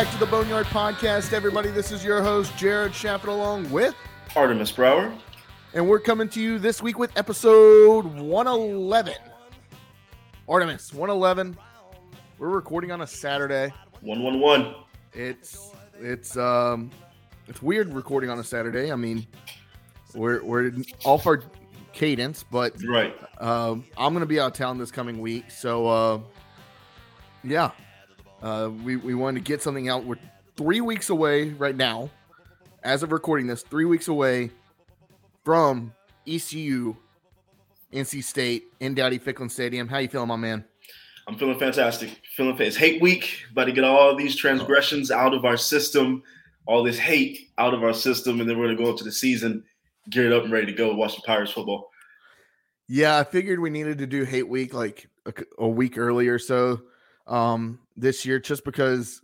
back to the Boneyard Podcast, everybody. This is your host, Jared Shafit, along with Artemis Brower. And we're coming to you this week with episode 111. Artemis, 111. We're recording on a Saturday. 111. It's it's um it's weird recording on a Saturday. I mean, we're we're off our cadence, but right. Um, I'm gonna be out of town this coming week, so uh, yeah, uh, we we wanted to get something out. We're three weeks away right now, as of recording this. Three weeks away from ECU, NC State in Dowdy Ficklen Stadium. How you feeling, my man? I'm feeling fantastic. Feeling it's hate week. About to get all these transgressions out of our system, all this hate out of our system, and then we're gonna go into the season geared up and ready to go watch the Pirates football. Yeah, I figured we needed to do hate week like a, a week earlier, so um, this year, just because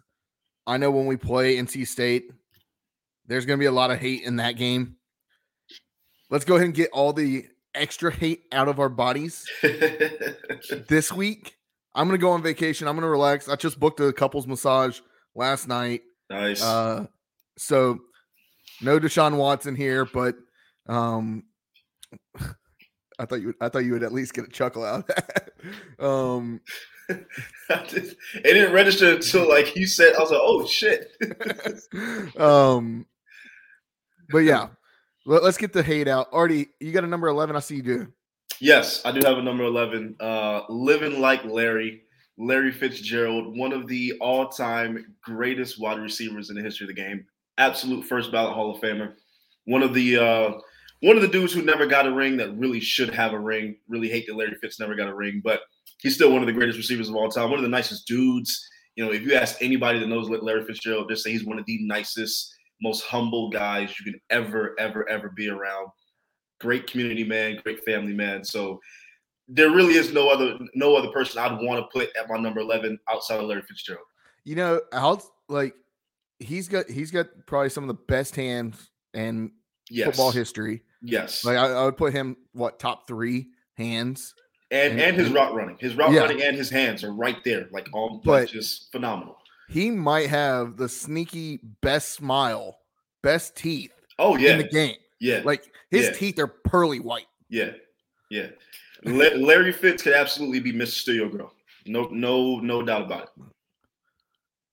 I know when we play NC State, there's going to be a lot of hate in that game. Let's go ahead and get all the extra hate out of our bodies this week. I'm going to go on vacation. I'm going to relax. I just booked a couples massage last night. Nice. Uh, so no Deshaun Watson here, but um, I thought you I thought you would at least get a chuckle out of that. um, it didn't register until like you said. I was like, "Oh shit." um, but yeah, Let, us get the hate out. Artie, you got a number eleven. I see you do. Yes, I do have a number eleven. Uh, living like Larry, Larry Fitzgerald, one of the all-time greatest wide receivers in the history of the game. Absolute first ballot Hall of Famer. One of the uh, one of the dudes who never got a ring that really should have a ring. Really hate that Larry Fitz never got a ring, but he's still one of the greatest receivers of all time. One of the nicest dudes. You know, if you ask anybody that knows Larry Fitzgerald, just say he's one of the nicest, most humble guys you can ever, ever, ever be around. Great community man, great family man. So there really is no other no other person I'd want to put at my number eleven outside of Larry Fitzgerald. You know, how like he's got he's got probably some of the best hands and yes. football history. Yes. Like I, I, would put him what top three hands. And and, and his route running. His route yeah. running and his hands are right there. Like all but just phenomenal. He might have the sneaky best smile, best teeth oh yeah in the game. Yeah. Like his yeah. teeth are pearly white. Yeah. Yeah. Larry Fitz could absolutely be Mr. Studio Girl. No, no, no doubt about it.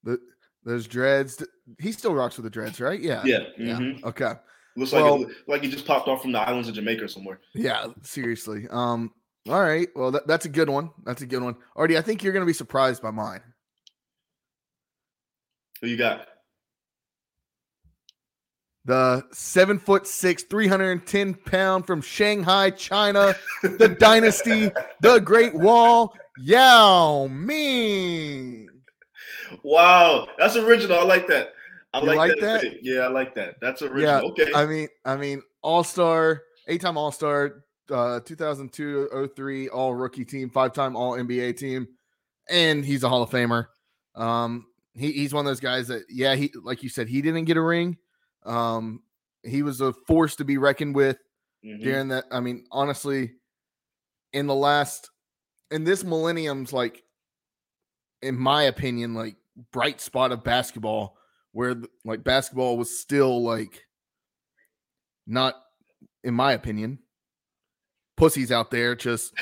The, those dreads. He still rocks with the dreads, right? Yeah. Yeah. Mm-hmm. Yeah. Okay. Looks well, like it, like he just popped off from the islands of Jamaica somewhere. Yeah, seriously. Um, all right. Well, that, that's a good one. That's a good one. Artie, I think you're going to be surprised by mine. Who you got? The seven foot six, 310 pound from Shanghai, China, the dynasty, the Great Wall, Yao Ming. Wow, that's original. I like that. I like, like, that. that? Yeah, I like that. That's original. Yeah, okay. I mean, I mean, All Star, eight time All Star, uh, 2002 03 All Rookie Team, five time All NBA team, and he's a Hall of Famer. Um, he, he's one of those guys that, yeah, he like you said, he didn't get a ring. Um, he was a force to be reckoned with mm-hmm. during that. I mean, honestly, in the last in this millennium's like, in my opinion, like bright spot of basketball where like basketball was still like not in my opinion pussies out there just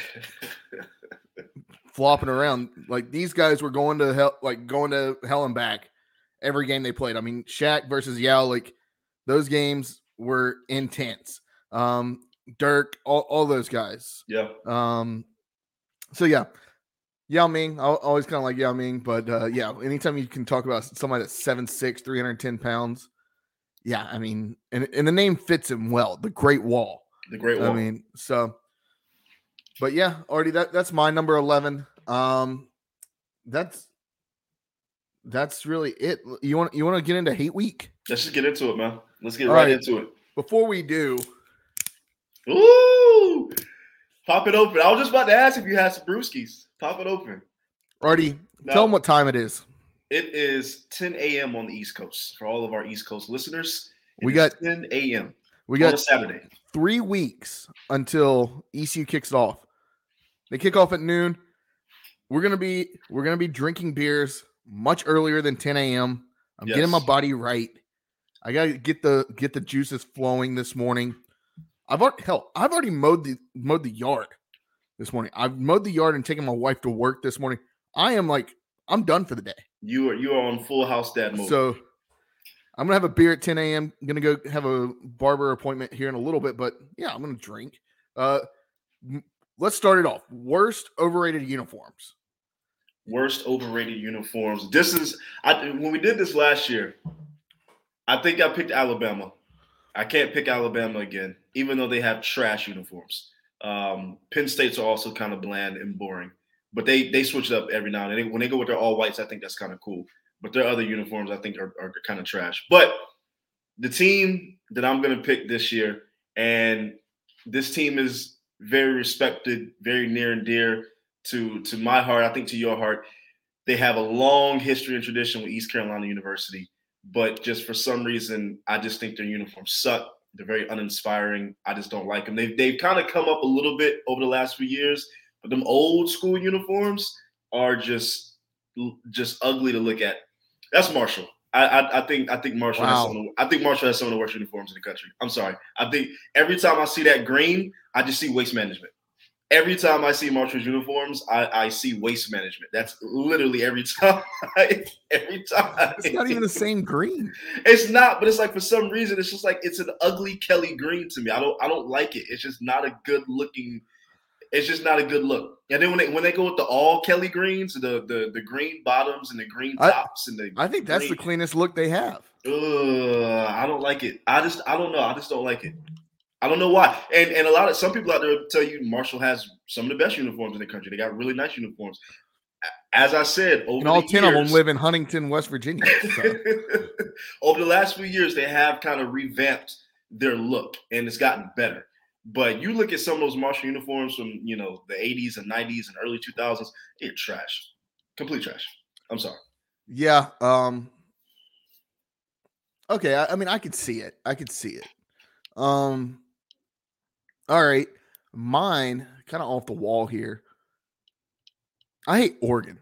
flopping around. Like these guys were going to hell like going to hell and back every game they played. I mean Shaq versus Yao like those games were intense. Um dirk all, all those guys. Yeah. Um so yeah Yao Ming, I always kind of like Yao Ming, but uh, yeah, anytime you can talk about somebody that's 7'6, 310 pounds, yeah, I mean, and, and the name fits him well. The Great Wall. The Great Wall. I mean, so, but yeah, already that that's my number 11. Um, that's that's really it. You want you want to get into hate week? Let's just get into it, man. Let's get right, right into it. Before we do, ooh, pop it open. I was just about to ask if you had some brewskis. Pop it open. Artie, now, tell them what time it is. It is 10 a.m. on the East Coast for all of our East Coast listeners. we got 10 a.m. We got Saturday. Three weeks until ECU kicks it off. They kick off at noon. We're gonna be we're gonna be drinking beers much earlier than 10 a.m. I'm getting my body right. I gotta get the get the juices flowing this morning. I've already hell, I've already mowed the mowed the yard this morning. I've mowed the yard and taken my wife to work this morning. I am like, I'm done for the day. You are you are on full house dad mode. So I'm gonna have a beer at 10 a.m. I'm gonna go have a barber appointment here in a little bit, but yeah, I'm gonna drink. Uh, let's start it off. Worst overrated uniforms. worst overrated uniforms. This is I when we did this last year. I think I picked Alabama. I can't pick Alabama again, even though they have trash uniforms. Um, Penn State's are also kind of bland and boring, but they they switch it up every now and then. When they go with their all whites, I think that's kind of cool. But their other uniforms, I think, are, are kind of trash. But the team that I'm going to pick this year, and this team is very respected, very near and dear to to my heart. I think to your heart. They have a long history and tradition with East Carolina University, but just for some reason, I just think their uniforms suck. They're very uninspiring. I just don't like them. They've they've kind of come up a little bit over the last few years, but them old school uniforms are just just ugly to look at. That's Marshall. I I, I think I think Marshall has Wow. some of the, I think Marshall has some of the worst uniforms in the country. I'm sorry. I think every time I see that green, I just see waste management. Every time I see Marshall's uniforms, I, I see waste management. That's literally every time. every time. It's not even the same green. It's not, but it's like for some reason, it's just like it's an ugly Kelly green to me. I don't I don't like it. It's just not a good looking. It's just not a good look. And then when they when they go with the all Kelly greens, the the the green bottoms and the green I- tops and the I think that's the cleanest look they have. Ugh, I don't like it. I just I don't know. I just don't like it. I don't know why. And and a lot of some people out there tell you Marshall has some of the best uniforms in the country. They got really nice uniforms. As I said, over And all the 10 of them live in Huntington, West Virginia. So. over the last few years, they have kind of revamped their look and it's gotten better. But you look at some of those Marshall uniforms from you know the 80s and 90s and early 2000s, they're trash, complete trash. I'm sorry. Yeah. Um. Okay. I, I mean, I could see it. I could see it. Um. All right. Mine, kind of off the wall here. I hate Oregon.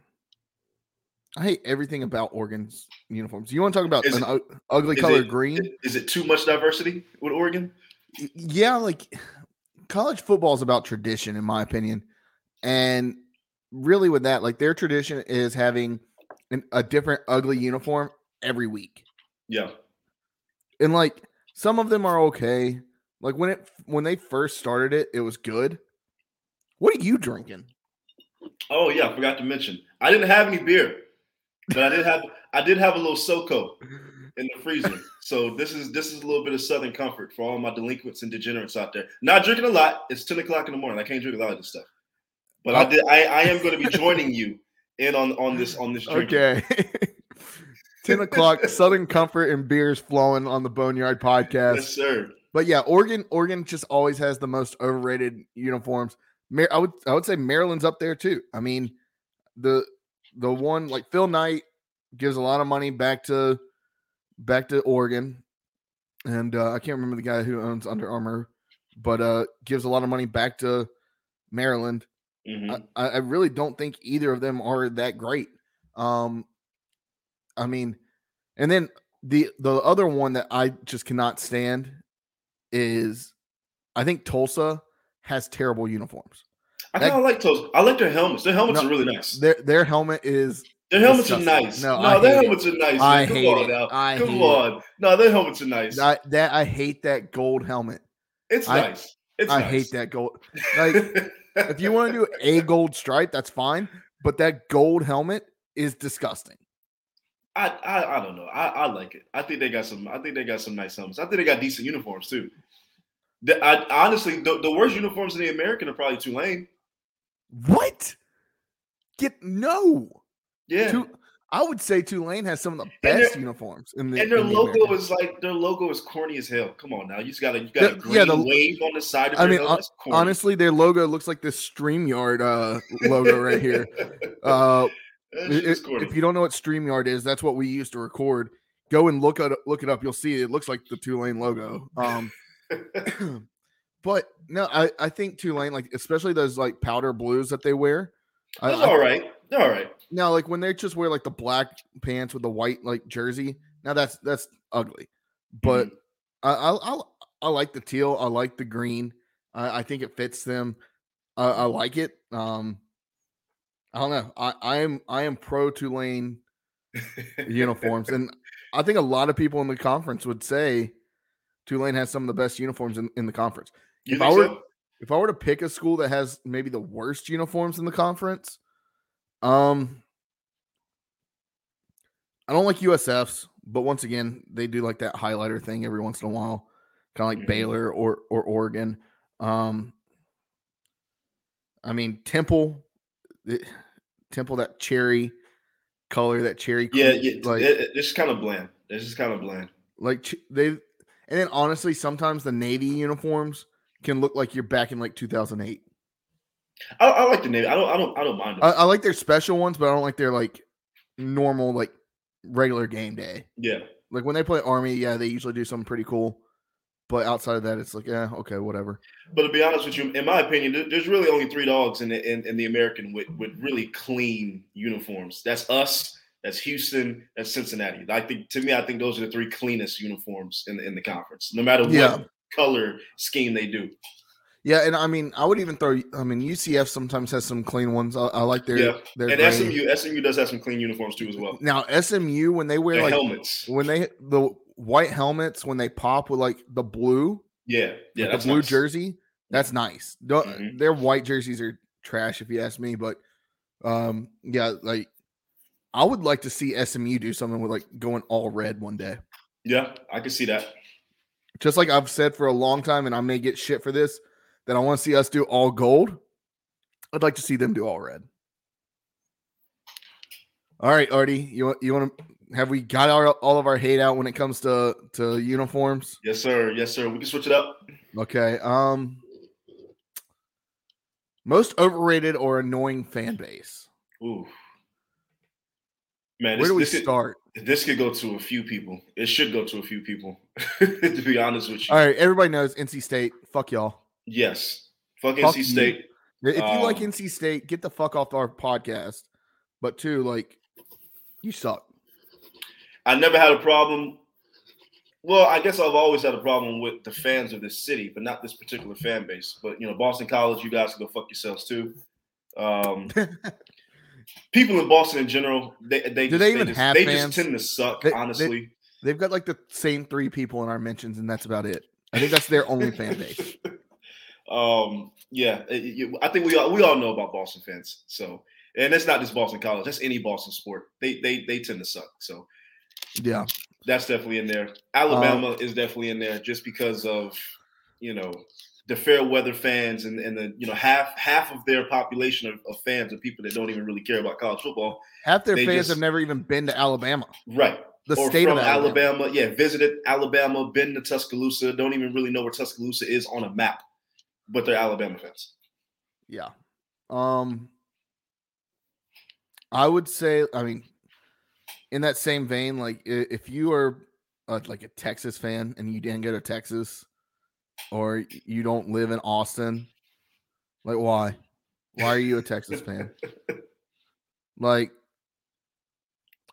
I hate everything about Oregon's uniforms. You want to talk about Is an it- ugly color it- green? Is it too much diversity with Oregon? Yeah, like college football is about tradition, in my opinion. And really, with that, like their tradition is having an, a different ugly uniform every week. Yeah. and like some of them are okay. Like when it when they first started it, it was good. What are you drinking? Oh yeah, I forgot to mention. I didn't have any beer, but I did have I did have a little SoCo in the freezer. So this is this is a little bit of Southern comfort for all my delinquents and degenerates out there. Not drinking a lot. It's ten o'clock in the morning. I can't drink a lot of this stuff. But I oh. did. I, I am going to be joining you in on on this on this drinking. Okay. 10 o'clock, Southern Comfort and beers flowing on the Boneyard podcast. Yes, sir. But yeah, Oregon, Oregon just always has the most overrated uniforms. I would I would say Maryland's up there too. I mean, the the one like Phil Knight gives a lot of money back to back to Oregon, and uh, I can't remember the guy who owns Under Armour, but uh, gives a lot of money back to Maryland. Mhm. I, I really don't think either of them are that great. Um, I mean, and then the the other one that I just cannot stand is I think Tulsa has terrible uniforms. I kind of like those. I like their helmets. Their helmets No, are really nice. Their their helmet is Their helmets disgusting. are nice. No, No, their hate it. helmets are nice. I. Come hate on it. now. I Come hate it. on. No, their helmets are nice. I, that I hate that gold helmet. it's I- nice. It's I nice. hate that gold. Like if you want to do a gold stripe, that's fine, but that gold helmet is disgusting. I, I I don't know. I, I like it. I think they got some. I think they got some nice helmets. I think they got decent uniforms too. The, I honestly, the, the worst uniforms in the American are probably Tulane. What? Get no. Yeah, Tu- I would say Tulane has some of the best uniforms in the and their the logo American. is like their logo is corny as hell. Come on now, you just got a you got a green yeah, the- wave on the side of I mean. Honestly, their logo looks like this StreamYard uh, logo right here. Uh, That i- shit is i- corny. if you don't know what StreamYard is, that's what we used to record. Go and look at look it up. You'll see it looks like the Tulane logo. Um, but no, I I think Tulane like especially those like powder blues that they wear. I, all right. They're all right. Now, like when they just wear like the black pants with the white like jersey, Now that's that's ugly, but Mhm. I, I I I like the teal. I like the green. I, I think it fits them. I, I like it. Um, I don't know. I, I am I am pro Tulane uniforms, and I think a lot of people in the conference would say Tulane has some of the best uniforms in, in the conference. You If I were- so? If I were to pick a school that has maybe the worst uniforms in the conference, um, I don't like USF's, but once again, they do like that highlighter thing every once in a while, kind of like Mhm. Baylor or or Oregon. Um, I mean Temple, the- Temple that cherry color, that cherry, Yeah, cream, yeah. like it, it- it's kind of bland. It's just kind of bland. like they, and then honestly, sometimes the navy uniforms can look like you're back in like 2008. I, I like the navy. I don't. I don't. I don't mind. I, I like their special ones, but I don't like their like normal like regular game day. yeah. Like when they play Army, yeah, they usually do something pretty cool. But outside of that, it's like, yeah, okay, whatever. But to be honest with you, in my opinion, there's really only three dogs in the in, in the American with with really clean uniforms. That's us. That's Houston. That's Cincinnati. I think to me, I think those are the three cleanest uniforms in the in the conference. No matter what Yeah. color scheme they do. Yeah, and I mean, I would even throw. I mean, UCF sometimes has some clean ones. I, I like their Yeah, their And. SMU SMU does have some clean uniforms too as well. Now SMU when they wear like helmets. when they the white helmets when they pop with like the blue, Yeah, yeah. like the blue nice. jersey, that's nice. Mhm. Their white jerseys are trash if you ask me, but um, yeah, like I would like to see SMU do something with like going all red one day. Yeah, I can see that. Just like I've said for a long time, and I may get shit for this, that I want to see us do all gold. I'd like to see them do all red. All right, Artie, you want you want to have we got our all of our hate out when it comes to to uniforms? Yes, sir. Yes, sir. We can switch it up. Okay. Um most overrated or annoying fan base. Ooh. Man, Where this, do we this could, start? this could go to a few people. It should go to a few people. to be honest with you. All right, everybody knows NC State. Fuck y'all. Yes. Fuck Fuck NC you. State. If you like Um, NC State, get the fuck off our podcast. But two, like, you suck. I never had a problem. Well, I guess I've always had a problem with the fans of this city, but not this particular fan base. But you know, Boston College, you guys can go fuck yourselves too. Um, people in Boston in general, they they Do just, they even just, have they fans? just tend to suck. They- they- honestly, They've got like the same three people in our mentions, and that's about it. I think that's their only fan base. um, yeah, it- it- I think we all we all know about Boston fans. So, and it's not just Boston College; that's any Boston sport. They they they tend to suck. So Yeah. that's definitely in there. Alabama is definitely in there just because of you know the fair weather fans and, and the you know half half of their population of, of fans are people that don't even really care about college football. Half their They fans just- have never even been to Alabama, Right. the or state of Alabama. Alabama. Yeah, visited Alabama, been to Tuscaloosa, don't even really know where Tuscaloosa is on a map, but they're Alabama fans. Yeah. Um I would say I mean in that same vein like if you are uh, like a Texas fan and you didn't go to Texas or you don't live in Austin like why? Why are you a Texas fan? Like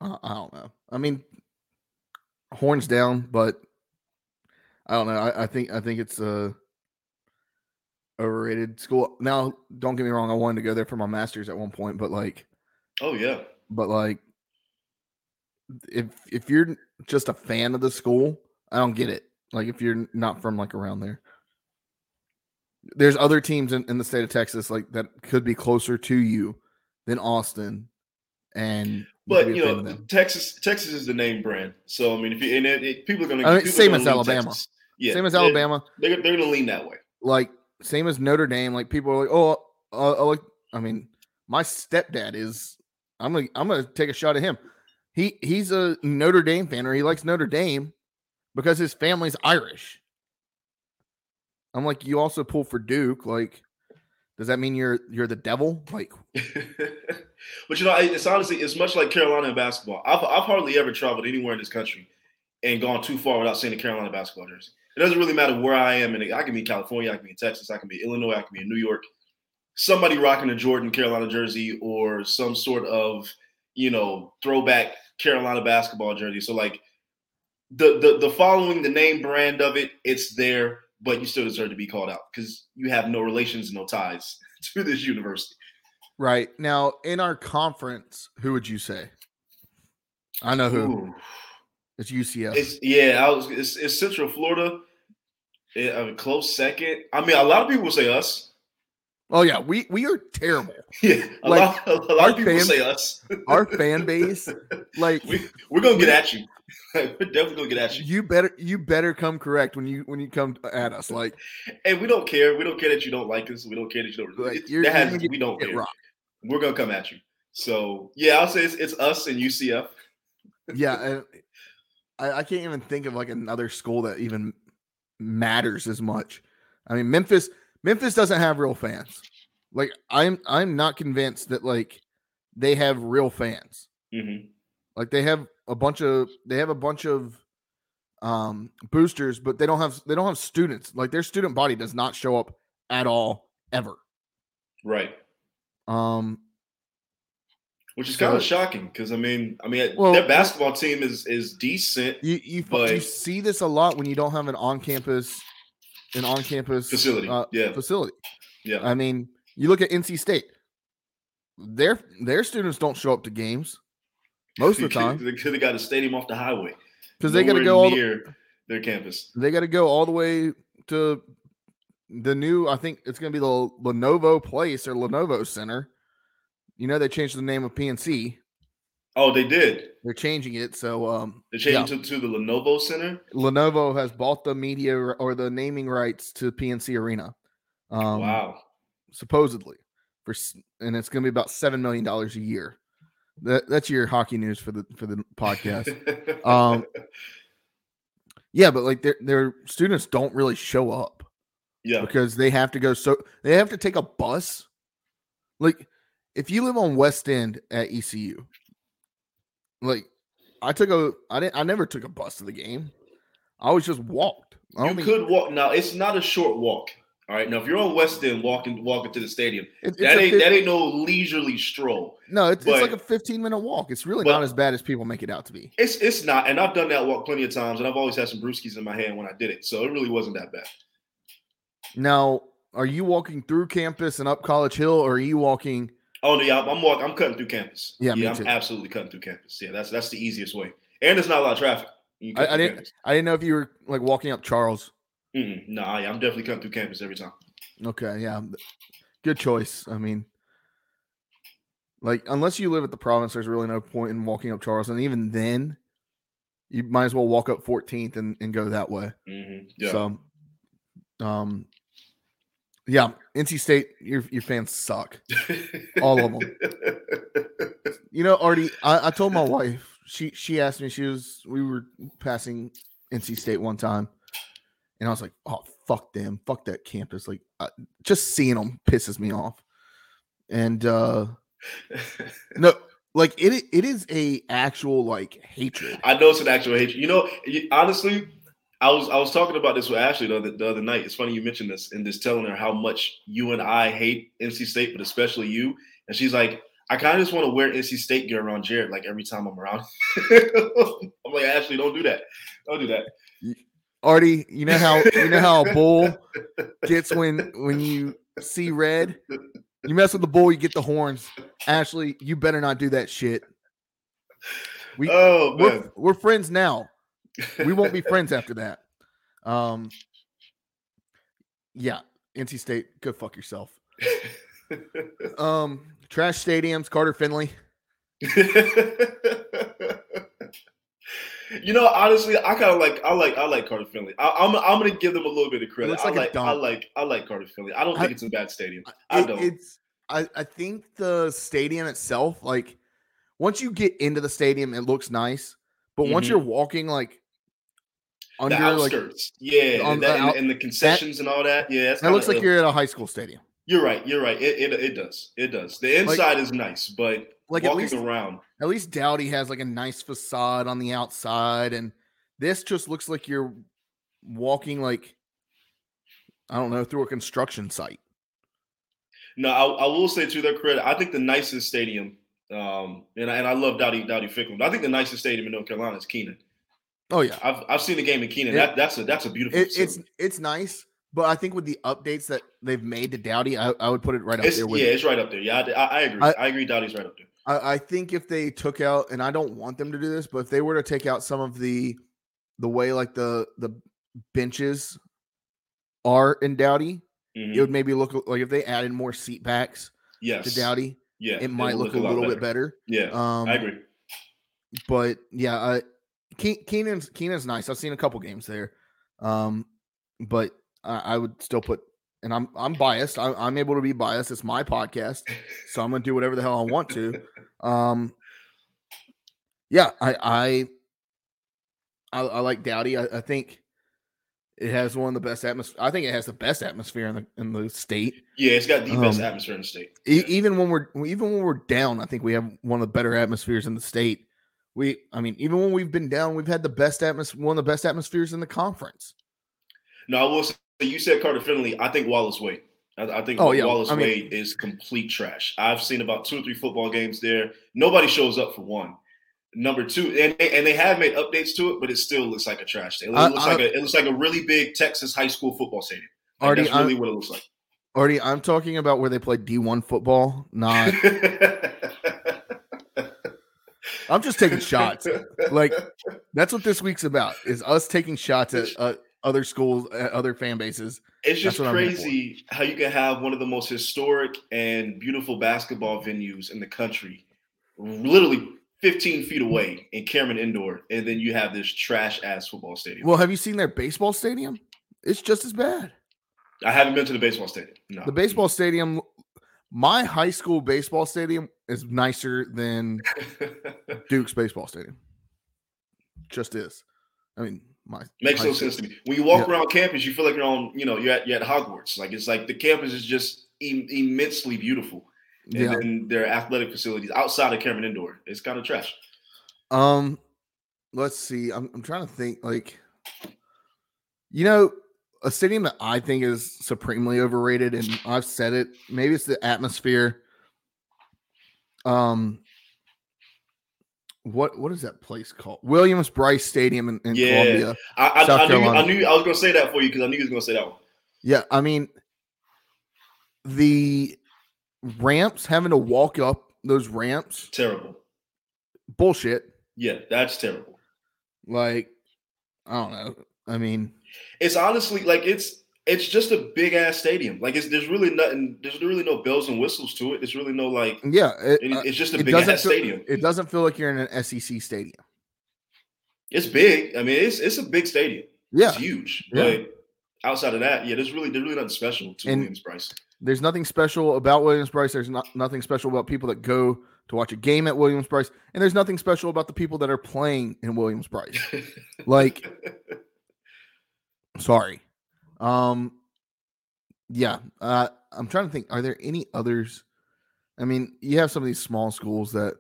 I, I don't know. I mean horns down, but I don't know. I, I think I think it's a overrated school. Now, don't get me wrong. I wanted to go there for my master's at one point, but like, Oh yeah. but like, if if you're just a fan of the school, I don't get it. Like, if you're not from like around there, there's other teams in, in the state of Texas like that could be closer to you than Austin, and But you know. Texas Texas is the name brand. So I mean, if you and it, it- people are going I mean, to same as Alabama. Yeah, Same as Alabama. They're, they're going to lean that way. like same as Notre Dame. Like people are like, oh, uh, uh, like I mean, my stepdad is. I'm gonna I'm gonna take a shot at him. He he's a Notre Dame fan, or he likes Notre Dame because his family's Irish. I'm like, you also pull for Duke. Like, does that mean you're you're the devil? Like, but you know, it's honestly it's much like Carolina basketball. I've I've hardly ever traveled anywhere in this country and gone too far without seeing a Carolina basketball jersey. It doesn't really matter where I am, and I can be in California, I can be in Texas, I can be in Illinois, I can be in New York. Somebody rocking a Jordan Carolina jersey or some sort of you know throwback Carolina basketball jersey. So like the the the following, the name brand of it, it's there, but you still deserve to be called out because you have no relations, no ties to this university. Right now, in our conference, who would you say? I know who. Ooh. It's UCF. It's yeah, I was. It's, it's Central Florida. Yeah, a close second. I mean, a lot of people say us. Oh yeah, we we are terrible. Yeah, a Like, lot, a lot our of people fan- say us. Our fan base, like we, we're gonna get at you. we're definitely gonna get at you. you better you better come correct when you when you come at us. Like, And we don't care. We don't care that you don't like us. We don't care that you don't. like you're, that has, we don't care. rocked. We're gonna come at you. So yeah, I'll say it's, it's us and UCF. Yeah, I, I can't even think of like another school that even matters as much. I mean, Memphis Memphis doesn't have real fans. Like, I'm I'm not convinced that like they have real fans. Mhm. Like they have a bunch of they have a bunch of um boosters, but they don't have they don't have students. Like their student body does not show up at all ever. Right. Um Which is So- kind of shocking because I mean, I mean, Well- their basketball team is is decent you you, But- you see this a lot when you don't have an on campus an on campus facility. uh, yeah, facility. yeah. I mean, you look at NC State. Their their students don't show up to games most of the time they could have got a stadium off the highway because they got to go all the, near their campus. they got to go all the way to the new. I think it's going to be the Lenovo Place or Lenovo Center. You know they changed the name of PNC. Oh, they did. They're changing it, so um, They changed it to, to the Lenovo Center. Lenovo has bought the media or the naming rights to PNC Arena. Um, wow. supposedly for and it's going to be about seven million dollars a year. That that's your hockey news for the for the podcast. um, yeah, but like their their students don't really show up yeah. because they have to go so they have to take a bus. Like if you live on West End at ECU, like I took a I didn't I never took a bus to the game. I always just walked. I You don't could walk. Now it's not a short walk. All right. Now if you're on West End walking walking to the stadium, it- that ain't that ain't no leisurely stroll. no, it's, it's like a 15 minute walk. It's really not as bad as people make it out to be. It's it's not, and I've done that walk plenty of times, and I've always had some brewskis in my hand when I did it, so it really wasn't that bad. Now, are you walking through campus and up College Hill, or are you walking? Oh no, yeah, I'm, walking. I'm cutting through campus. Yeah, me I'm too. absolutely cutting through campus. Yeah, that's that's the easiest way, and there's not a lot of traffic. I, I didn't. I didn't know if you were like walking up Charles. campus. Mm-mm, nah, yeah, I'm definitely cutting through campus every time. Okay, yeah, good choice. I mean, like unless you live at the province, there's really no point in walking up Charles, and even then, you might as well walk up 14th and, and go that way. hmm Yeah. So, um, yeah, NC State, your your fans suck. all of them. You know, Artie, I, I told my wife. She she asked me. She was we were passing NC State one time, and I was like, "Oh fuck them, fuck that campus." Like, uh, just seeing them pisses me off. And uh no, like it it is a actual like hatred. I know it's an actual hatred. You know, honestly, I was I was talking about this with Ashley the other, the other night. It's funny you mentioned this and just telling her how much you and I hate NC State, but especially you. And she's like, I kind of just want to wear NC State gear around Jared like every time I'm around. I'm like, Ashley, don't do that. Don't do that. Artie, you know how you know how a bull gets when when you see red. You mess with the bull, you get the horns. Ashley, you better not do that shit. We Oh we're, we're friends now. We won't be friends after that. Um yeah, NC State, go fuck yourself. Um trash stadiums, Carter Finley. you know, honestly, I kind of like I like I like Carter Finley. I, I'm I'm gonna give them a little bit of credit. looks I like I like I like Carter Finley. I don't I- think it's a bad stadium. I It- don't. it's I, I think the stadium itself, like once you get into the stadium, it looks nice. But once Mhm. you're walking like the under like outskirts, yeah, on and, the that, out- and the concessions and all that. Yeah, that looks like ill. you're at a high school stadium. You're right. You're right. It, it it does. It does. The inside is nice, but Like at least around. at least Dowdy has like a nice facade on the outside, and this just looks like you're walking like I don't know through a construction site. No, I, I will say to their credit, I think the nicest stadium, um, and I, and I love Dowdy Dowdy Ficklen, but I think the nicest stadium in North Carolina is Kenan. Oh yeah, I've I've seen the game in Kenan. It- that that's a that's a beautiful. it, it's it's nice, but I think with the updates that they've made to Dowdy, I, I would put it right up It's- there with. yeah, it's right up there. Yeah, I, I, I agree. I- I, agree. Dowdy's right up there. I, I think if they took out, and I don't want them to do this, but if they were to take out some of the the way like the the benches are in Dowdy, Mhm. it would maybe look like if they added more seat backs yes. to Dowdy, Yeah, it might will look, a little bit better. Yeah, Um, I agree. but yeah, Ke- Kenan's Kenan's nice. I've seen a couple games there, um, but I, I would still put. And I'm I'm biased. I, I'm able to be biased. It's my podcast, so I'm gonna do whatever the hell I want to. Um, yeah, I I I, I like Dowdy. I, I think it has one of the best atmosphere. I think it has the best atmosphere in the in the state. Yeah, it's got the best Um, atmosphere in the state. E- Yeah. even when we're even when we're down, I think we have one of the better atmospheres in the state. We, I mean, even when we've been down, we've had the best atmosphere, one of the best atmospheres in the conference. No, I will say you said Carter Finley. I think Wallace Wade. I, I think Oh, yeah, Wallace I mean- Wade is complete trash. I've seen about two or three football games there. Nobody shows up for one. Number two, and they, and they have made updates to it, but it still looks like a trash stadium. It looks I- like a it looks like a really big Texas high school football stadium. Like, Artie, that's really I'm, what it looks like. Artie, I'm talking about where they play D1 football. Not, I'm just taking shots. Like that's what this week's about is us taking shots at uh, other schools, at other fan bases. It's just That's what I'm here for. crazy how you can have one of the most historic and beautiful basketball venues in the country, literally 15 feet away in Cameron Indoor, and then you have this trash ass football stadium. Well, have you seen their baseball stadium? It's just as bad. I haven't been to the baseball stadium. No, The baseball stadium, my high school baseball stadium is nicer than Duke's baseball stadium. Just is. I mean, my makes no sense to me. When you walk Yeah. around campus, you feel like you're on, you know, you're at, you're at Hogwarts. Like it's like the campus is just im- immensely beautiful, and Yeah. then their athletic facilities outside of Cameron Indoor, it's kind of trash. Um, let's see. I'm I'm trying to think. Like, you know, a stadium that I think is supremely overrated, and I've said it. Maybe it's the atmosphere. Um, what what is that place called? Williams Brice Stadium in, in Yeah. Columbia. I, I, South I knew I knew I was gonna say that for you because I knew you was gonna say that one. Yeah, I mean, the ramps having to walk up those ramps, Terrible. bullshit. Yeah, that's terrible. Like, I don't know. I mean, It's honestly like it's it's just a big ass stadium. Like it's there's really nothing. There's really no bells and whistles to it. There's really no like. yeah, it, uh, it's just a big ass feel, stadium. It doesn't feel like you're in an SEC stadium. It's big. I mean, it's it's a big stadium. Yeah, It's huge. Yeah. But outside of that, yeah, there's really there's really nothing special to And- Williams Brice. there's nothing special about Williams Brice. There's not nothing special about people that go to watch a game at Williams Brice, and there's nothing special about the people that are playing in Williams Brice. Like, sorry. Um, yeah. Uh, I'm trying to think. Are there any others? I mean, you have some of these small schools that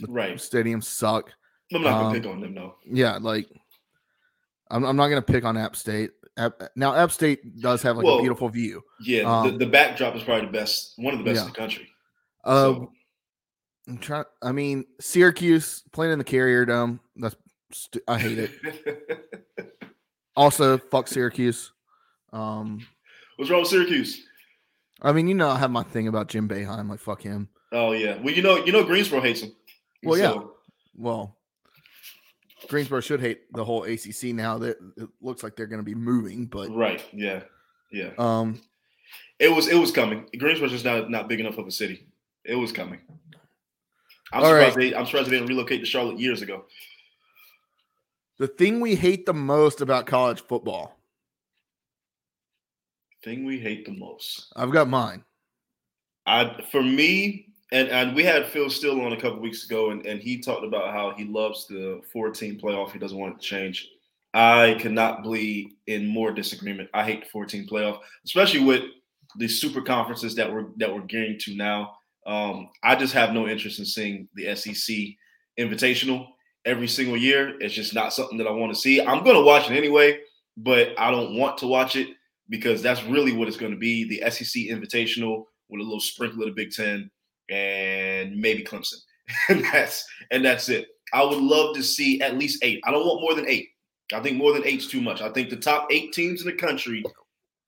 the Right. stadiums suck. I'm not gonna Um, pick on them though. Yeah, like I'm, I'm not gonna pick on App State. App, now, App State does have like Well, a beautiful view. Yeah, um, the, the backdrop is probably the best, one of the best Yeah. in the country. Uh, So- I'm trying. I mean, Syracuse playing in the Carrier Dome. That's stu- I hate it. Also, fuck Syracuse. Um, What's wrong with Syracuse? I mean, you know, I have my thing about Jim Boeheim. Like, fuck him. Oh yeah. Well, you know, you know, Greensboro hates him. Well, yeah. Well, Greensboro should hate the whole ACC now. That it looks like they're going to be moving, but right. Yeah. Yeah. um, It was it was coming. Greensboro's just not not big enough of a city. It was coming. I'm surprised right. they I'm surprised they didn't relocate to Charlotte years ago. The thing we hate the most about college football. Thing we hate the most. I've got mine. I for me, and and we had Phil Steele on a couple weeks ago, and, and he talked about how he loves the 14 playoff. He doesn't want it to change. I cannot be in more disagreement. I hate the 14 playoff, especially with the super conferences that we're that we're gearing to now. Um, I just have no interest in seeing the SEC Invitational every single year. It's just not something that I want to see. I'm going to watch it anyway, but I don't want to watch it because that's really what it's going to be the SEC Invitational with a little sprinkle of the Big Ten and maybe Clemson. and that's and that's it. I would love to see at least eight. I don't want more than eight, I think more than eight's too much. I think the top eight teams in the country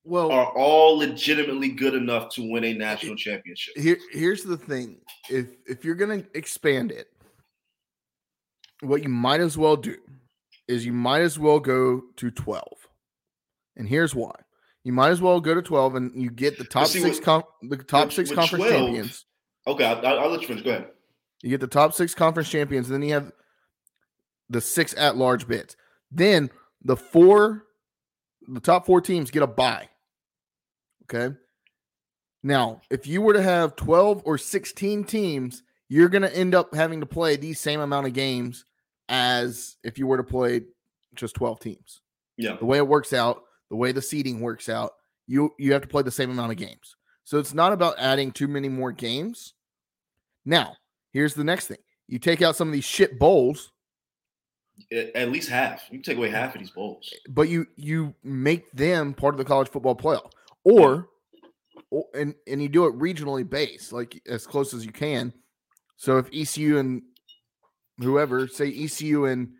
well are all legitimately good enough to win a national championship. Here, here's the thing: if if you're gonna expand it, what you might as well do is you might as well go to twelve, and here's why: you might as well go to twelve, and you get the top see, six with- com- the top with- six with conference 12 champions. Okay, I'll, I'll let you finish. Go ahead. You get the top six conference champions, and then you have the six at large bids. Then the four, the top four teams get a bye. Okay. Now, if you were to have 12 or 16 teams, you're going to end up having to play the same amount of games as if you were to play just 12 teams. Yeah. The way it works out, the way the seeding works out, you you have to play the same amount of games. So it's not about adding too many more games. Now, here's the next thing. You take out some of these shit bowls, At least half. You take away half of these bowls. but you you make them part of the college football playoff. Or, or and and you do it regionally based, like as close as you can. So if ECU and whoever, say ECU and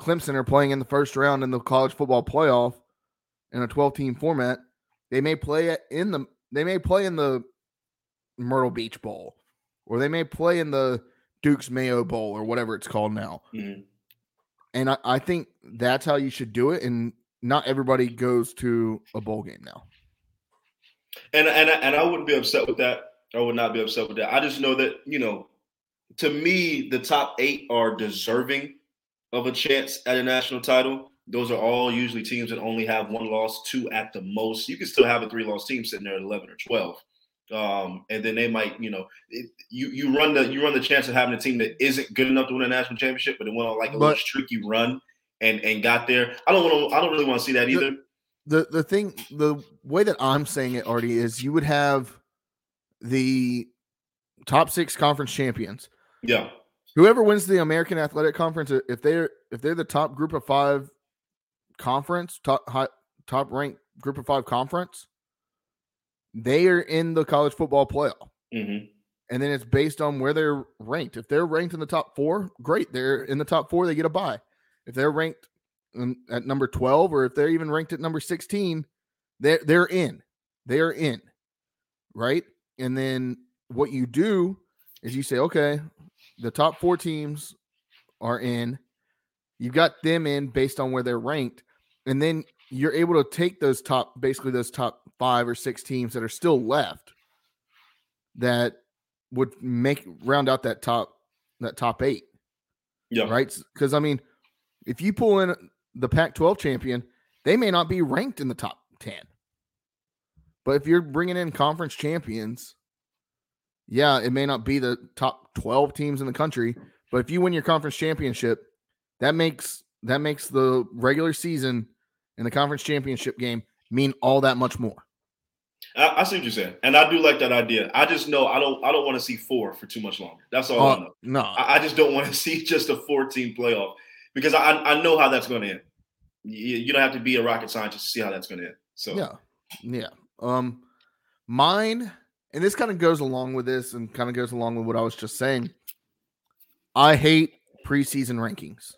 Clemson are playing in the first round in the college football playoff in a 12 team format, they may play in the they may play in the Myrtle Beach Bowl or they may play in the Duke's Mayo Bowl or whatever it's called now. Mhm. And I, I think that's how you should do it. And not everybody goes to a bowl game now. And and and I wouldn't be upset with that. I would not be upset with that. I just know that you know, to me, the top eight are deserving of a chance at a national title. Those are all usually teams that only have one loss, two at the most. You can still have a three-loss team sitting there at eleven or twelve, um, and then they might, you know, it, you you run the you run the chance of having a team that isn't good enough to win a national championship, but it went on like a little But- streaky run and and got there. I don't want to. I don't really want to see that The- either. The the thing the way that I'm saying it, Artie, is you would have the top six conference champions. Yeah, Whoever wins the American Athletic Conference, if they're if they're the top group of five conference, top high, top ranked group of five conference, they are in the college football playoff. hmm and then it's based on where they're ranked. If they're ranked in the top four, great. They're in the top four, they get a bye. If they're ranked at number 12, or if they're even ranked at number 16, they're they're in. They are in. Right. And then what you do is you say, okay, the top four teams are in. You've got them in based on where they're ranked. And then you're able to take those top, basically those top five or six teams that are still left that would make round out that top that top eight, yeah, right? Because I mean, if you pull in the Pac-12 champion, they may not be ranked in the top ten, but if you're bringing in conference champions, yeah, it may not be the top twelve teams in the country, but if you win your conference championship, that makes that makes the regular season and the conference championship game mean all that much more. I, I see what you're saying, and I do like that idea. I just know I don't I don't want to see four for too much longer. That's all I Uh, know. no, I, I just don't want to see just a 14 playoff because I I know how that's going to end. You, you don't have to be a rocket scientist to see how that's going to end. So Yeah. Yeah. Um mine and this kind of goes along with this and kind of goes along with what I was just saying. I hate preseason rankings.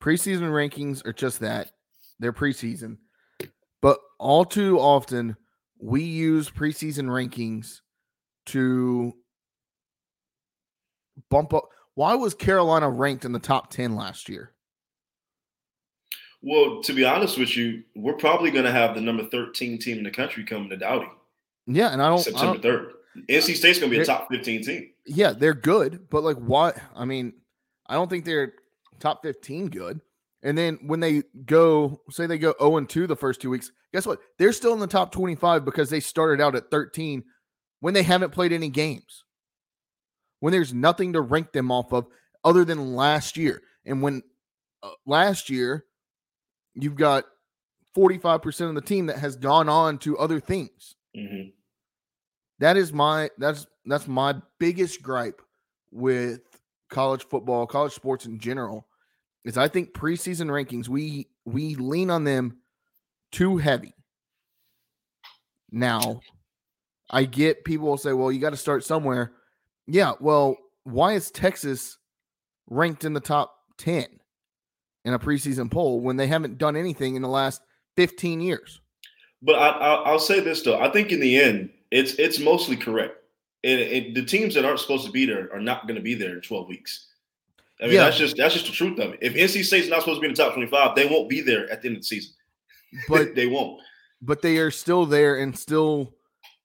Preseason rankings are just that. They're preseason. But all too often we use preseason rankings to bump up. Why was Carolina ranked in the top 10 last year? well, to be honest with you, we're probably going to have the number 13 team in the country coming to Dowdy Yeah, and I don't, September 3rd. NC State's to be a top 15 team. yeah, they're good, but like what? I mean, I don't think they're top 15 good. And then when they go, say they go 0 and 2 the first two weeks, guess what? They're still in the top 25 because they started out at 13 when they haven't played any games. When there's nothing to rank them off of other than last year. And when uh, last year you've got 45% of the team that has gone on to other things. Hmm That is my that's that's my biggest gripe with college football, college sports in general, is I think preseason rankings we we lean on them too heavy. Now, I get people will say, "Well, you got to start somewhere." Yeah, well, why is Texas ranked in the top 10? in a preseason poll when they haven't done anything in the last 15 years. But I, will say this though, I think in the end, it's it's mostly correct. And it, the teams that aren't supposed to be there are not going to be there in 12 weeks. I mean, yeah. that's just that's just the truth of it. If NC State's not supposed to be in the top 25, they won't be there at the end of the season. But they won't. But they are still there and still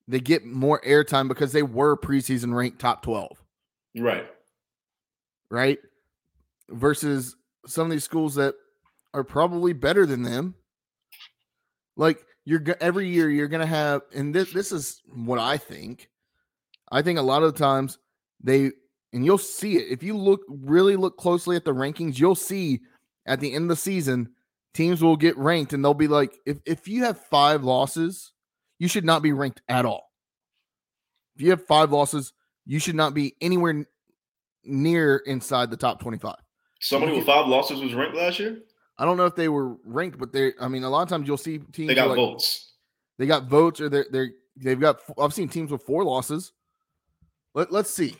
they get more airtime because they were preseason ranked top 12. Right. Right. Versus some of these schools that are probably better than them. Like you're every year you're going to have and this this is what I think. I think a lot of the times they and you'll see it if you look really look closely at the rankings, you'll see at the end of the season teams will get ranked and they'll be like if if you have 5 losses, you should not be ranked at all. If you have 5 losses, you should not be anywhere near inside the top 25. Somebody with five losses was ranked last year. I don't know if they were ranked, but they. I mean, a lot of times you'll see teams. They got like, votes. They got votes, or they're they they've got. I've seen teams with four losses. Let Let's see.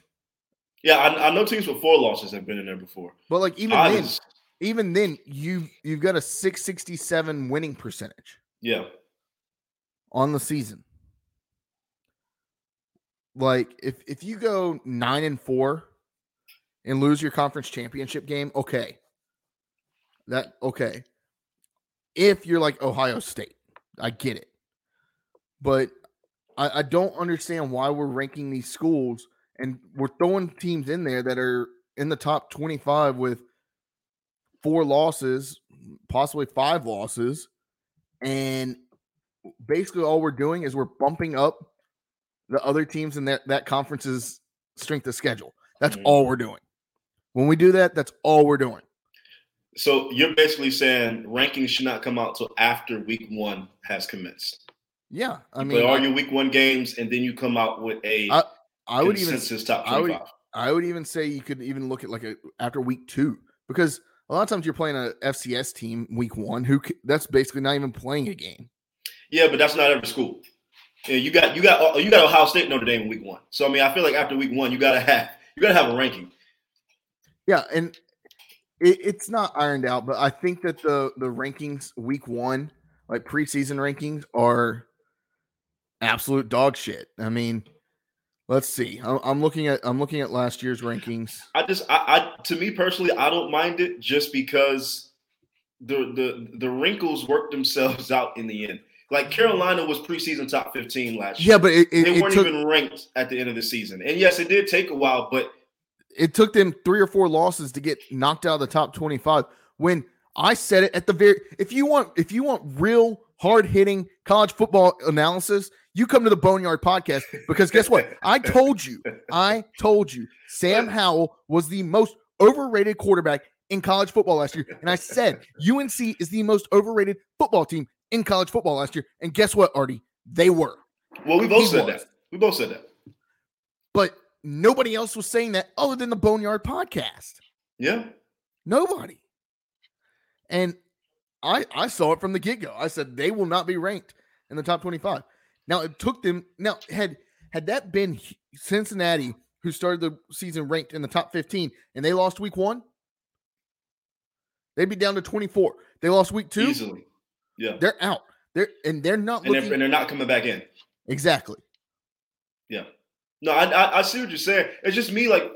Yeah, I, I know teams with four losses have been in there before. But like even I then, even then, you you've got a six sixty seven winning percentage. Yeah. On the season. Like if if you go nine and four and lose your conference championship game, okay. That okay. If you're like Ohio State, I get it. But I, I don't understand why we're ranking these schools and we're throwing teams in there that are in the top 25 with four losses, possibly five losses. And basically all we're doing is we're bumping up the other teams in that, that conference's strength of schedule. That's mm-hmm. all we're doing. When we do that, that's all we're doing. So you're basically saying rankings should not come out till after week one has commenced. Yeah, I you mean, play all your week one games, and then you come out with a I, I would even top twenty-five. I would, I would even say you could even look at like a after week two because a lot of times you're playing a FCS team week one who that's basically not even playing a game. Yeah, but that's not every school. Yeah, you got you got you got Ohio State Notre Dame in week one. So I mean, I feel like after week one, you gotta have you gotta have a ranking. Yeah, and it, it's not ironed out, but I think that the the rankings week one, like preseason rankings, are absolute dog shit. I mean, let's see. I'm, I'm looking at I'm looking at last year's rankings. I just I, I to me personally, I don't mind it just because the the the wrinkles work themselves out in the end. Like Carolina was preseason top 15 last year. Yeah, but it, it, they weren't took, even ranked at the end of the season. And yes, it did take a while, but it took them three or four losses to get knocked out of the top 25 when I said it at the very if you want if you want real hard hitting college football analysis, you come to the Boneyard podcast because guess what? I told you, I told you, Sam Howell was the most overrated quarterback in college football last year. And I said UNC is the most overrated football team in college football last year. And guess what, Artie? They were. Well, we both he said was. that. We both said that. But nobody else was saying that other than the Boneyard podcast. Yeah. Nobody. And I I saw it from the get go. I said they will not be ranked in the top 25. Now it took them now had had that been Cincinnati who started the season ranked in the top 15 and they lost week 1, they'd be down to 24. They lost week 2 easily. Yeah. They're out. They're and they're not and, looking, they're, and they're not coming back in. Exactly. Yeah. No, I, I, I see what you're saying. It's just me, like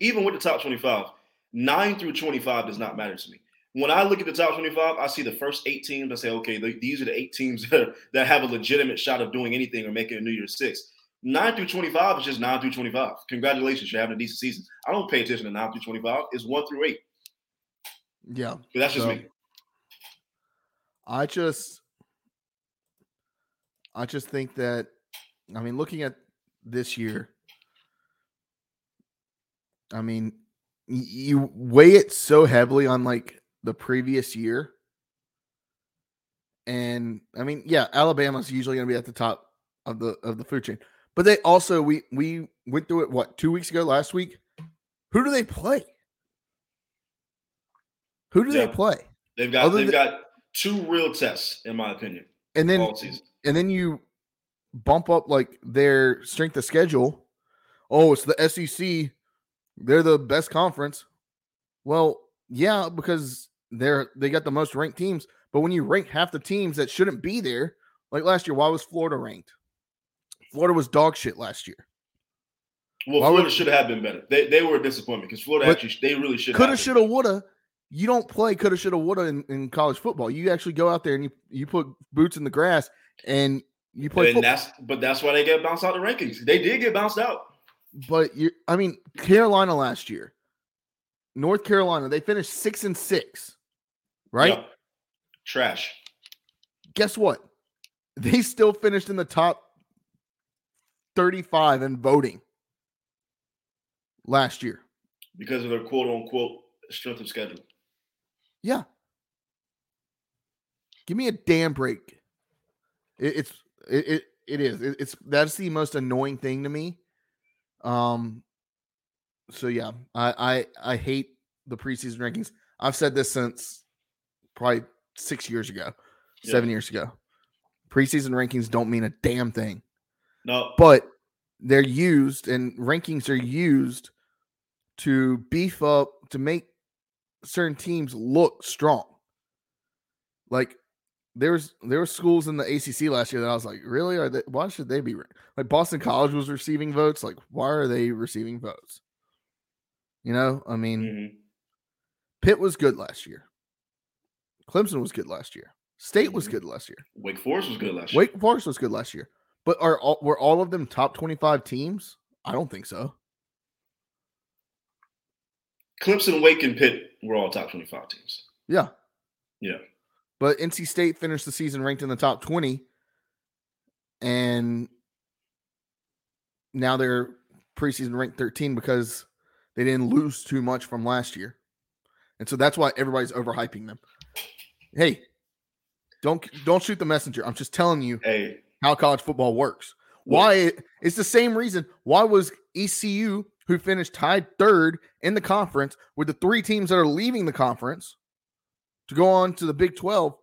even with the top 25, nine through 25 does not matter to me. When I look at the top 25, I see the first eight teams. I say, okay, these are the eight teams that, that have a legitimate shot of doing anything or making a New Year's Six. Nine through 25 is just nine through 25. Congratulations, you're having a decent season. I don't pay attention to nine through 25. It's one through eight. Yeah. But that's just so, me. I just I just think that I mean looking at this year. I mean, you weigh it so heavily on like the previous year. And I mean, yeah, Alabama's usually going to be at the top of the of the food chain. But they also we we went through it what, 2 weeks ago last week? Who do they play? Who do yeah. they play? They've got Other they've got two real tests in my opinion. And then and then you bump up like their strength of schedule. Oh, it's the SEC. They're the best conference. Well, yeah, because they're they got the most ranked teams. But when you rank half the teams that shouldn't be there, like last year, why was Florida ranked? Florida was dog shit last year. Well, Why Florida would- should have been better. They they were a disappointment because Florida actually they really should Coulda, have. shoulda, woulda. You don't play coulda, shoulda, woulda in, in college football. You actually go out there and you, you put boots in the grass and you play and football. that's but that's why they get bounced out the rankings. They did get bounced out. But you, I mean, Carolina last year, North Carolina, they finished six and six, right? Yep. Trash. Guess what? They still finished in the top 35 in voting last year. because of their quote unquote strength of schedule. Yeah. Give me a damn break. It's it, it it is. It, it's that's the most annoying thing to me. Um so yeah, I I I hate the preseason rankings. I've said this since probably 6 years ago, Yeah. 7 years ago. Preseason rankings don't mean a damn thing, No, but they're used and rankings are used to beef up to make certain teams look strong. Like there's there were schools in the ACC last year that I was like, really? Are they? Why should they be like Boston College was receiving votes? Like, why are they receiving votes? You know, I mean, Mhm. Pitt was good last year. Clemson was good last year. State was Mhm. good last year. Wake Forest was good last year. Wake Forest was good last year. But are all, were all of them top twenty five teams? I don't think so. Clemson, Wake, and Pitt were all top twenty-five teams. Yeah. Yeah. But NC State finished the season ranked in the top 20. And now they're preseason ranked 13 because they didn't lose too much from last year. And so that's why everybody's overhyping them. Hey, don't don't shoot the messenger. I'm just telling you Hey, how college football works. Why it's the same reason why was ECU who finished tied third in the conference with the three teams that are leaving the conference to go on to the Big 12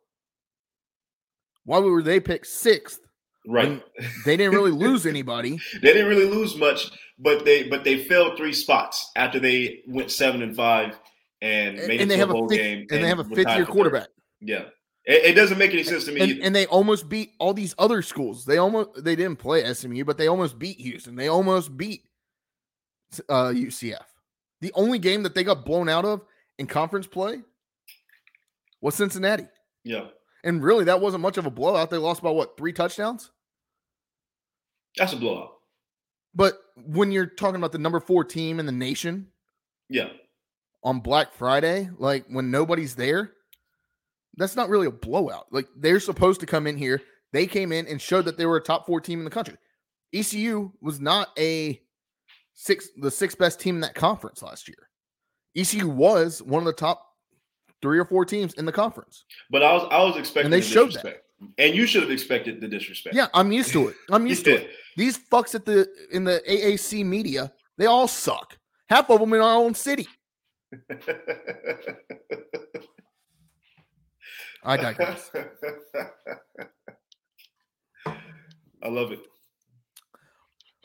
why were they picked sixth right. they didn't really lose anybody They didn't really lose much, but they but they fell three spots after they went seven and five and and, made and it they to have a bowl fifth, game. and they have a fifth year quarterback Yeah, it, it doesn't make any sense to me. and, and they almost beat all these other schools they almost they didn't play SMU but they almost beat Houston they almost beat uh UCF the only game that they got blown out of in conference play was Cincinnati yeah, and really that wasn't much of a blowout they lost by what three touchdowns that's a blowout. but when you're talking about the number 4 team in the nation Yeah, on Black Friday, like when nobody's there, that's not really a blowout. Like they're supposed to come in here. They came in and showed that they were a top four team in the country. ECU was not a six, the sixth best team in that conference last year. ECU was one of the top three or four teams in the conference. but I was I was expecting they the showed that. and you should have expected the disrespect. Yeah, I'm used to it. I'm used to it. These fucks at the in the AAC media, they all suck. Half of them in our own city. I digress. I love it.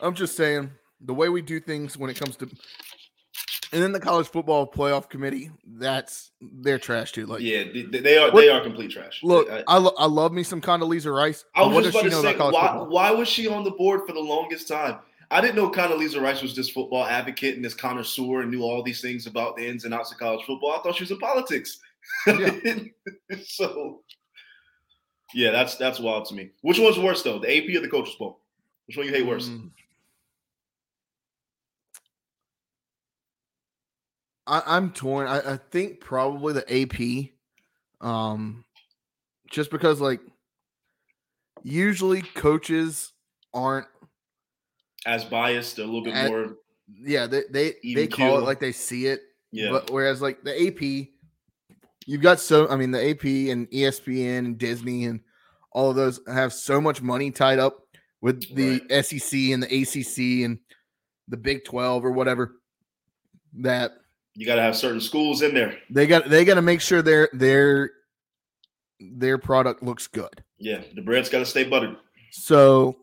I'm just saying the way we do things when it comes to and then the college football playoff committee, that's they're trash too. Like Yeah, they, they are What- they are complete trash. look, I, I, I love me some Condoleezza Rice. I was just about to say, why, why was she on the board for the longest time? I didn't know Condoleezza Rice was this football advocate and this connoisseur and knew all these things about the ins and outs of college football. I thought she was in politics. Yeah. so, yeah, that's that's wild to me. Which one's worse though, the AP or the coaches poll? Which one you hate worse? Mm. I, I'm torn. I, I think probably the AP. Um just because like usually coaches aren't As biased, a little bit At- more. yeah, they they, they call it like they see it. Yeah, But whereas like the AP, you've got so I mean the AP and ESPN and Disney and all of those have so much money tied up with the SEC and the ACC and the Big 12 or whatever that you got to have certain schools in there. they got they got to make sure their their their product looks good. Yeah, the bread's got to stay buttered. So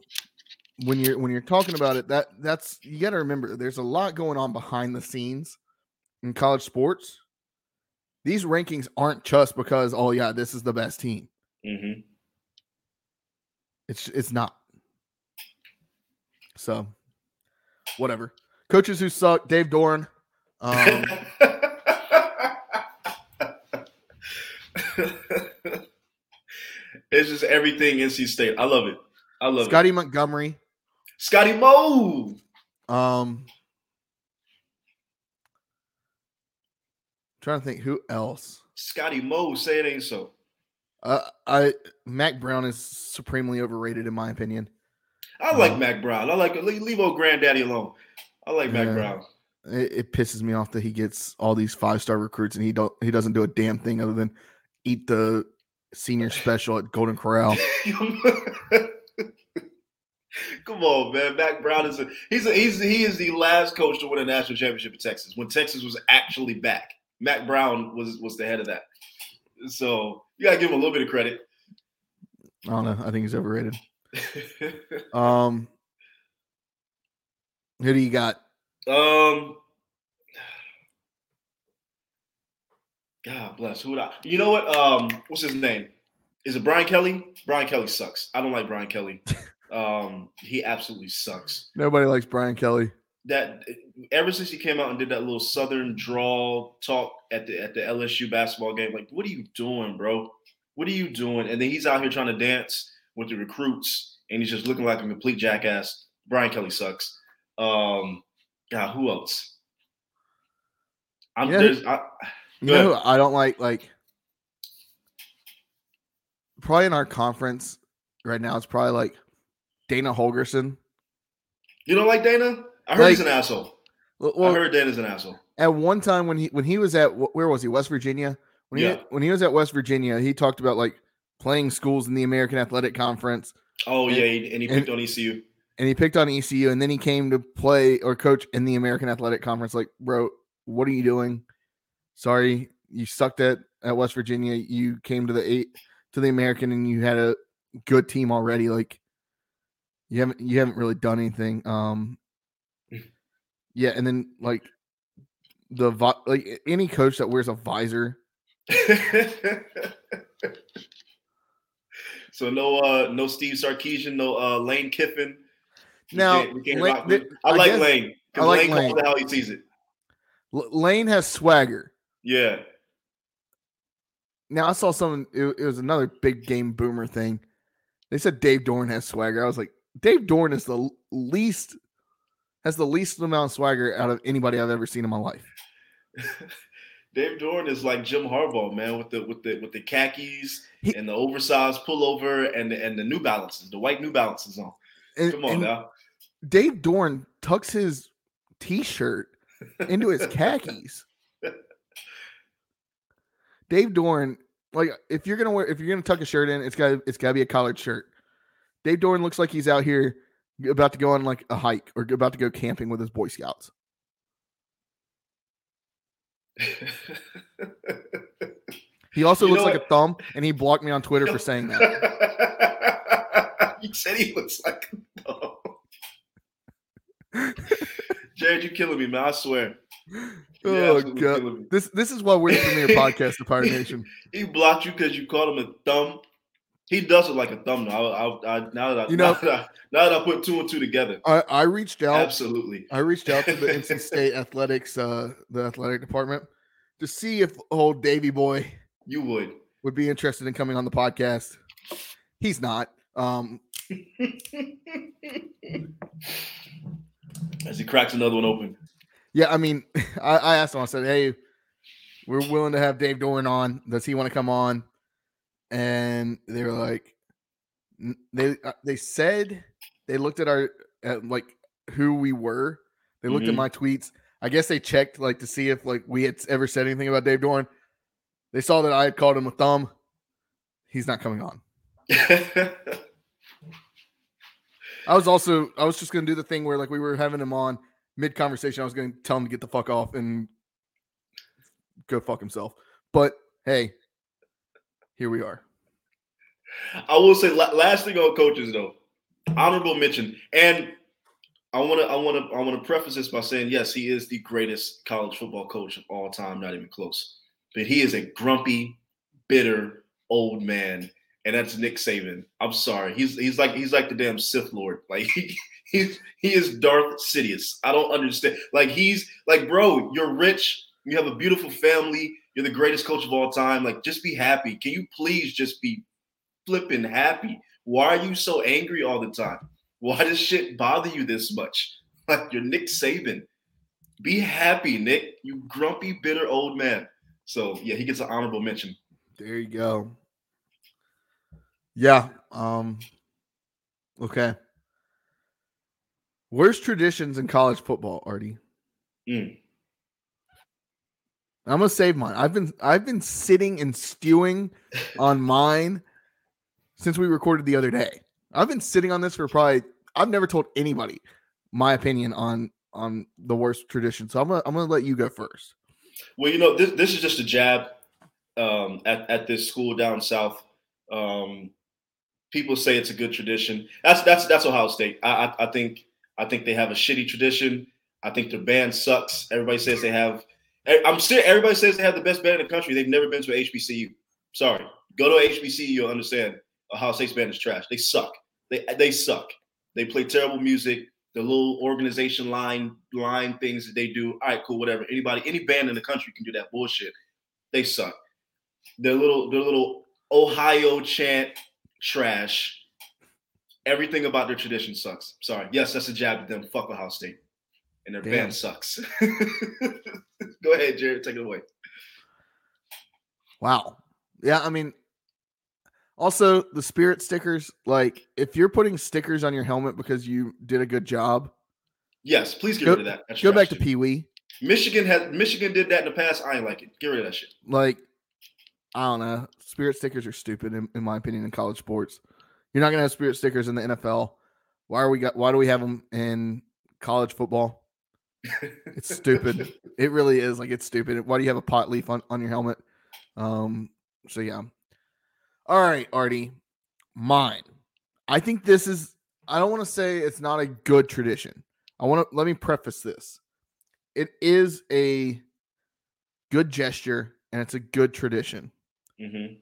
when you're when you're talking about it, that that's you got to remember there's a lot going on behind the scenes in college sports, these rankings aren't just because oh yeah, this is the best team. Mm-hmm. It's it's not. So, whatever. Coaches who suck. Dave Doeren. Um, it's just everything NC State. I love it. I love Scotty it. Montgomery. Scotty Mo. Um, trying to think who else. Scotty Mo. Say it ain't so. Uh, I Mack Brown is supremely overrated in my opinion. I like Um, Mack Brown. I like leave, leave old granddaddy alone. I like Mack Brown. It, it pisses me off that he gets all these five star recruits and he don't he doesn't do a damn thing other than eat the senior special at Golden Corral. Come on, man. Mack Brown is a he's a, he's he is the last coach to win a national championship in Texas when Texas was actually back. Mack Brown was was the head of that. So you gotta give him a little bit of credit. I don't know. I think he's overrated. Um, who do you got? Um God bless. Who would I you know what? Um what's his name? Is it Brian Kelly? Brian Kelly sucks. I don't like Brian Kelly. Um he absolutely sucks. Nobody likes Brian Kelly. that ever since he came out and did that little southern drawl talk at the at the LSU basketball game, like, what are you doing, bro? What are you doing? And then he's out here trying to dance with the recruits, and he's just looking like a complete jackass. Brian Kelly sucks. Um, God, who else? I'm Yeah. there's I, You know I don't like like probably in our conference right now it's probably like Dana Holgorsen. you don't like Dana? I heard he's an asshole. Well, I heard Dana's an asshole. at one time when he when he was at where was he West Virginia when he Yeah. when he was at West Virginia he talked about like playing schools in the American Athletic Conference Oh And- yeah, and he and- picked on E ECU. And he picked on ECU and then he came to play or coach in the American Athletic Conference like bro what are you doing? Sorry you sucked at at West Virginia. You came to the eight to the American and you had a good team already. Like you haven't you haven't really done anything um yeah and then like the like any coach that wears a visor so no uh no Steve Sarkisian, no uh Lane Kiffin. We Now, can't- we can't Lane- I, like guess- Lane. I Because like Lane, Lane. how he sees it. Lane has swagger Yeah. Now I saw someone. It, it was another big game boomer thing. They said Dave Doeren has swagger. I was like, Dave Doeren is the least has the least amount of swagger out of anybody I've ever seen in my life. Dave Doeren is like Jim Harbaugh, man, with the with the with the khakis He- and the oversized pullover and the and the New Balances, the white New Balances on. And, Come on and now. Dave Doeren tucks his t-shirt into his khakis. Dave Doeren, like if you're gonna wear if you're gonna tuck a shirt in, it's got it's gotta be a collared shirt. Dave Doeren looks like he's out here about to go on like a hike or about to go camping with his Boy Scouts. He also You looks like a thumb, and he blocked me on Twitter for saying that. you said he looks like a dog. Jared, you're killing me, man. I swear. You're Oh god, this this is why we're the premier podcast of Pirate Nation. He blocked you because you called him a thumb. He does it like a thumb now. I, I, I, now that I, You know- now, that I, now that I put two and two together, I I reached out. absolutely. I reached out to the NC State athletics, uh, the athletic department, to see if old Davy boy You would. would be interested in coming on the podcast. He's not. Um, As he cracks another one open. yeah, I mean, I, I asked him. I said, "Hey, we're willing to have Dave Doeren on. Does he want to come on?" And they were like, they uh, they said they looked at our at like who we were. They looked at Mhm. my tweets. I guess they checked like to see if like we had ever said anything about Dave Doeren. They saw that I had called him a thumb. He's not coming on. I was also I was just gonna do the thing where like we were having him on mid conversation. I was gonna tell him to get the fuck off and go fuck himself. But hey, here we are. I will say last thing on coaches though, honorable mention, and I want to I want to I want to preface this by saying yes, he is the greatest college football coach of all time, not even close. but he is a grumpy, bitter old man, and that's Nick Saban. I'm sorry, he's he's like he's like the damn Sith Lord. Like he he, he is Darth Sidious. I don't understand. Like he's like, bro, you're rich, you have a beautiful family, you're the greatest coach of all time. Like, just be happy. Can you please just be flipping happy? Why are you so angry all the time? Why does shit bother you this much? Like you're Nick Saban. Be happy, Nick. You grumpy, bitter old man. So yeah, he gets an honorable mention. There you go. Yeah. Um. Okay. Worst traditions in college football, Artie. Mm. I'm gonna save mine. I've been I've been sitting and stewing on mine since we recorded the other day. I've been sitting on this for probably I've never told anybody my opinion on on the worst tradition. So I'm gonna I'm gonna let you go first. Well, you know, this this is just a jab um, at at this school down south. Um, people say it's a good tradition. That's that's that's Ohio State. I, I, I think I think they have a shitty tradition. I think their band sucks. Everybody says they have. I'm serious. Everybody says they have the best band in the country. They've never been to HBCU. Sorry, go to HBCU. You'll understand. Ohio State's band is trash. They suck. They they suck. They play terrible music the little organization line line things that they do. All right, cool, whatever. Anybody, any band in the country can do that bullshit. They suck. Their little their little Ohio chant trash. Everything about their tradition sucks. Sorry. Yes, that's a jab at them. Fuck Ohio State. And their Damn. band sucks. Go ahead, Jared. Take it away. Wow. Yeah, I mean, also, the spirit stickers, like if you're putting stickers on your helmet because you did a good job. Yes, please get go, rid of that. That's go back to Pee Wee. Michigan had Michigan did that in the past. I ain't like it. Get rid of that shit. Like, I don't know. Spirit stickers are stupid in, in my opinion in college sports. You're not gonna have spirit stickers in the NFL. Why are we got why do we have them in college football? It's stupid. it really is like it's stupid. Why do you have a pot leaf on, on your helmet? Um, so yeah. All right, Artie, mine. I think this is, I don't want to say it's not a good tradition. I want to, let me preface this. It is a good gesture and it's a good tradition. Mm-hmm.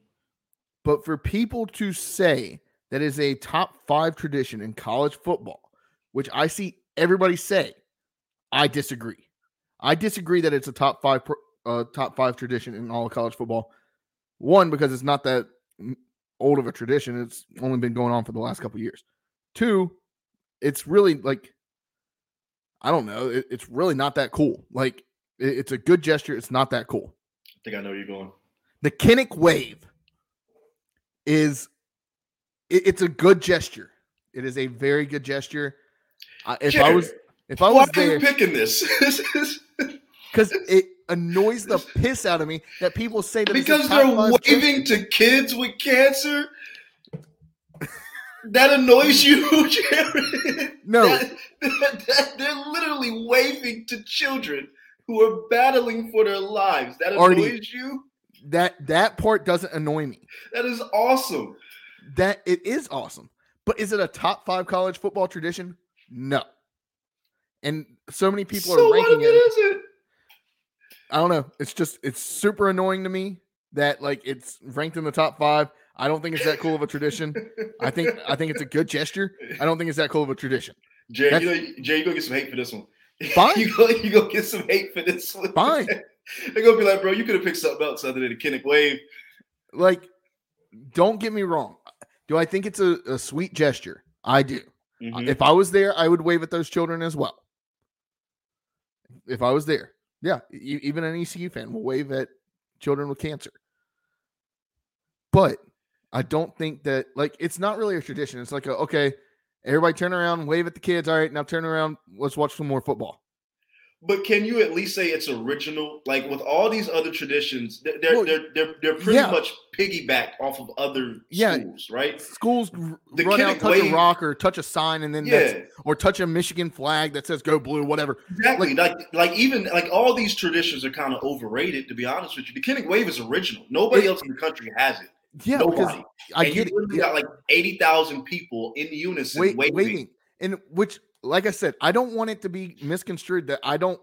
But for people to say that is a top five tradition in college football, which I see everybody say, I disagree. I disagree that it's a top five uh, top five tradition in all of college football. One, because it's not that old of a tradition. It's only been going on for the last couple years. Two, it's really like I don't know. It, it's really not that cool. Like it, it's a good gesture. It's not that cool. I think I know where you're going. The Kinnick wave is it, it's a good gesture. It is a very good gesture. Uh, if Jared, I was if I was why there, are you picking this? because it annoys the piss out of me that people say that because they're waving to kids with cancer. That annoys you, Jared? No, that, that, that, they're literally waving to children who are battling for their lives. That annoys Artie, you. That that part doesn't annoy me. That is awesome. That it is awesome. But is it a top five college football tradition? No. And so many people so are ranking it. Is it? I don't know. It's just it's super annoying to me that like it's ranked in the top five. I don't think it's that cool of a tradition. I think I think it's a good gesture. I don't think it's that cool of a tradition. Jay, you know, Jay, you go get some hate for this one. Fine. you go, you go get some hate for this one. Fine. They're gonna be like, bro, you could have picked something else other than a Kinnick Wave. Like, don't get me wrong. Do I think it's a, a sweet gesture? I do. Mm-hmm. If I was there, I would wave at those children as well. If I was there. Yeah, even an ECU fan will wave at children with cancer. But I don't think that like it's not really a tradition. It's like a, okay, everybody turn around, wave at the kids. All right, now turn around, let's watch some more football. But can you at least say it's original? Like with all these other traditions, they're well, they're, they're they're pretty yeah. much piggybacked off of other yeah. schools, right? Schools the run out, touch a rock or touch a sign, and then yeah. or touch a Michigan flag that says "Go Blue," whatever. Exactly. Like, like, like even like all these traditions are kind of overrated. To be honest with you, the Kinnick Wave is original. Nobody it, else in the country has it. Yeah, nobody. I and get you it. Got like eighty thousand people in unison Wait, waving. waving, and which, like I said, I don't want it to be misconstrued that I don't